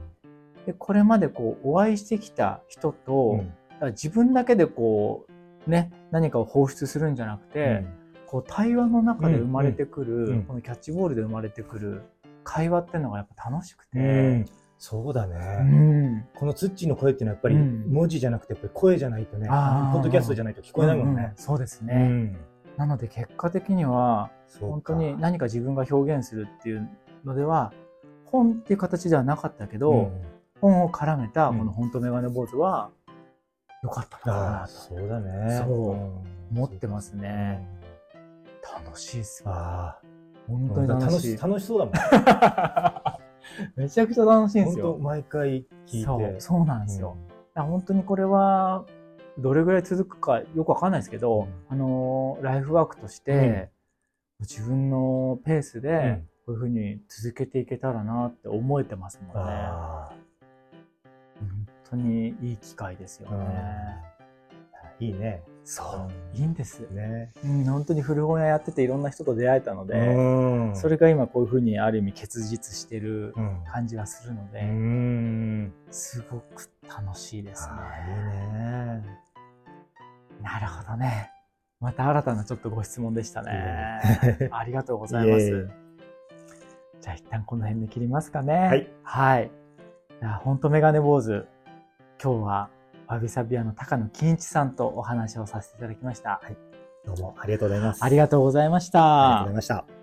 でこれまでこうお会いしてきた人と、自分だけでこうね何かを放出するんじゃなくて、こう対話の中で生まれてくる、このキャッチボールで生まれてくる会話っていうのがやっぱ楽しくて、うんそうだうね。ん。このツッチーの声っていうのはやっぱりうん。文字じゃなくてやっぱり声じゃないとね、ポッドキャストじゃないと聞こえないもんうんうんね。そうですね、うん。なので結果的には本当に何か自分が表現するっていうのでは本っていう形ではなかったけど、うん。本を絡めたうん。この「本当メガネ坊主」は良かったのかなと。そうだね。そう。うん。思ってますね。楽しいですよ。ああ、本当に楽しい。楽しそうだもん。*laughs* めちゃくちゃ楽しいんですよ。本当毎回聞いて。そう、そうなんですよ。だから本当にこれは、どれぐらい続くかよくわかんないですけど、うんあのー、ライフワークとして、自分のペースうんで、こういうふうに続けていけたらなって思えてますもんね。あ本当にいい機会ですよね。あ、いいね。そう、いいんです。ね。うん、本当に古本屋やってていろんな人と出会えたので、うんそれが今こういうふうにある意味結実してるうん感じがするので、うん。すごく楽しいですね。いいね。なるほどね。また新たなちょっとご質問でしたいね。ありがとうございます。じゃあ一旦この辺で切りますかね。はい。はい。じゃあ本当メガネ坊主。今日はワビサビアの高野金一さんとお話をさせていただきました。どうもありがとうございます。ありがとうございましありがとうたござい。ました。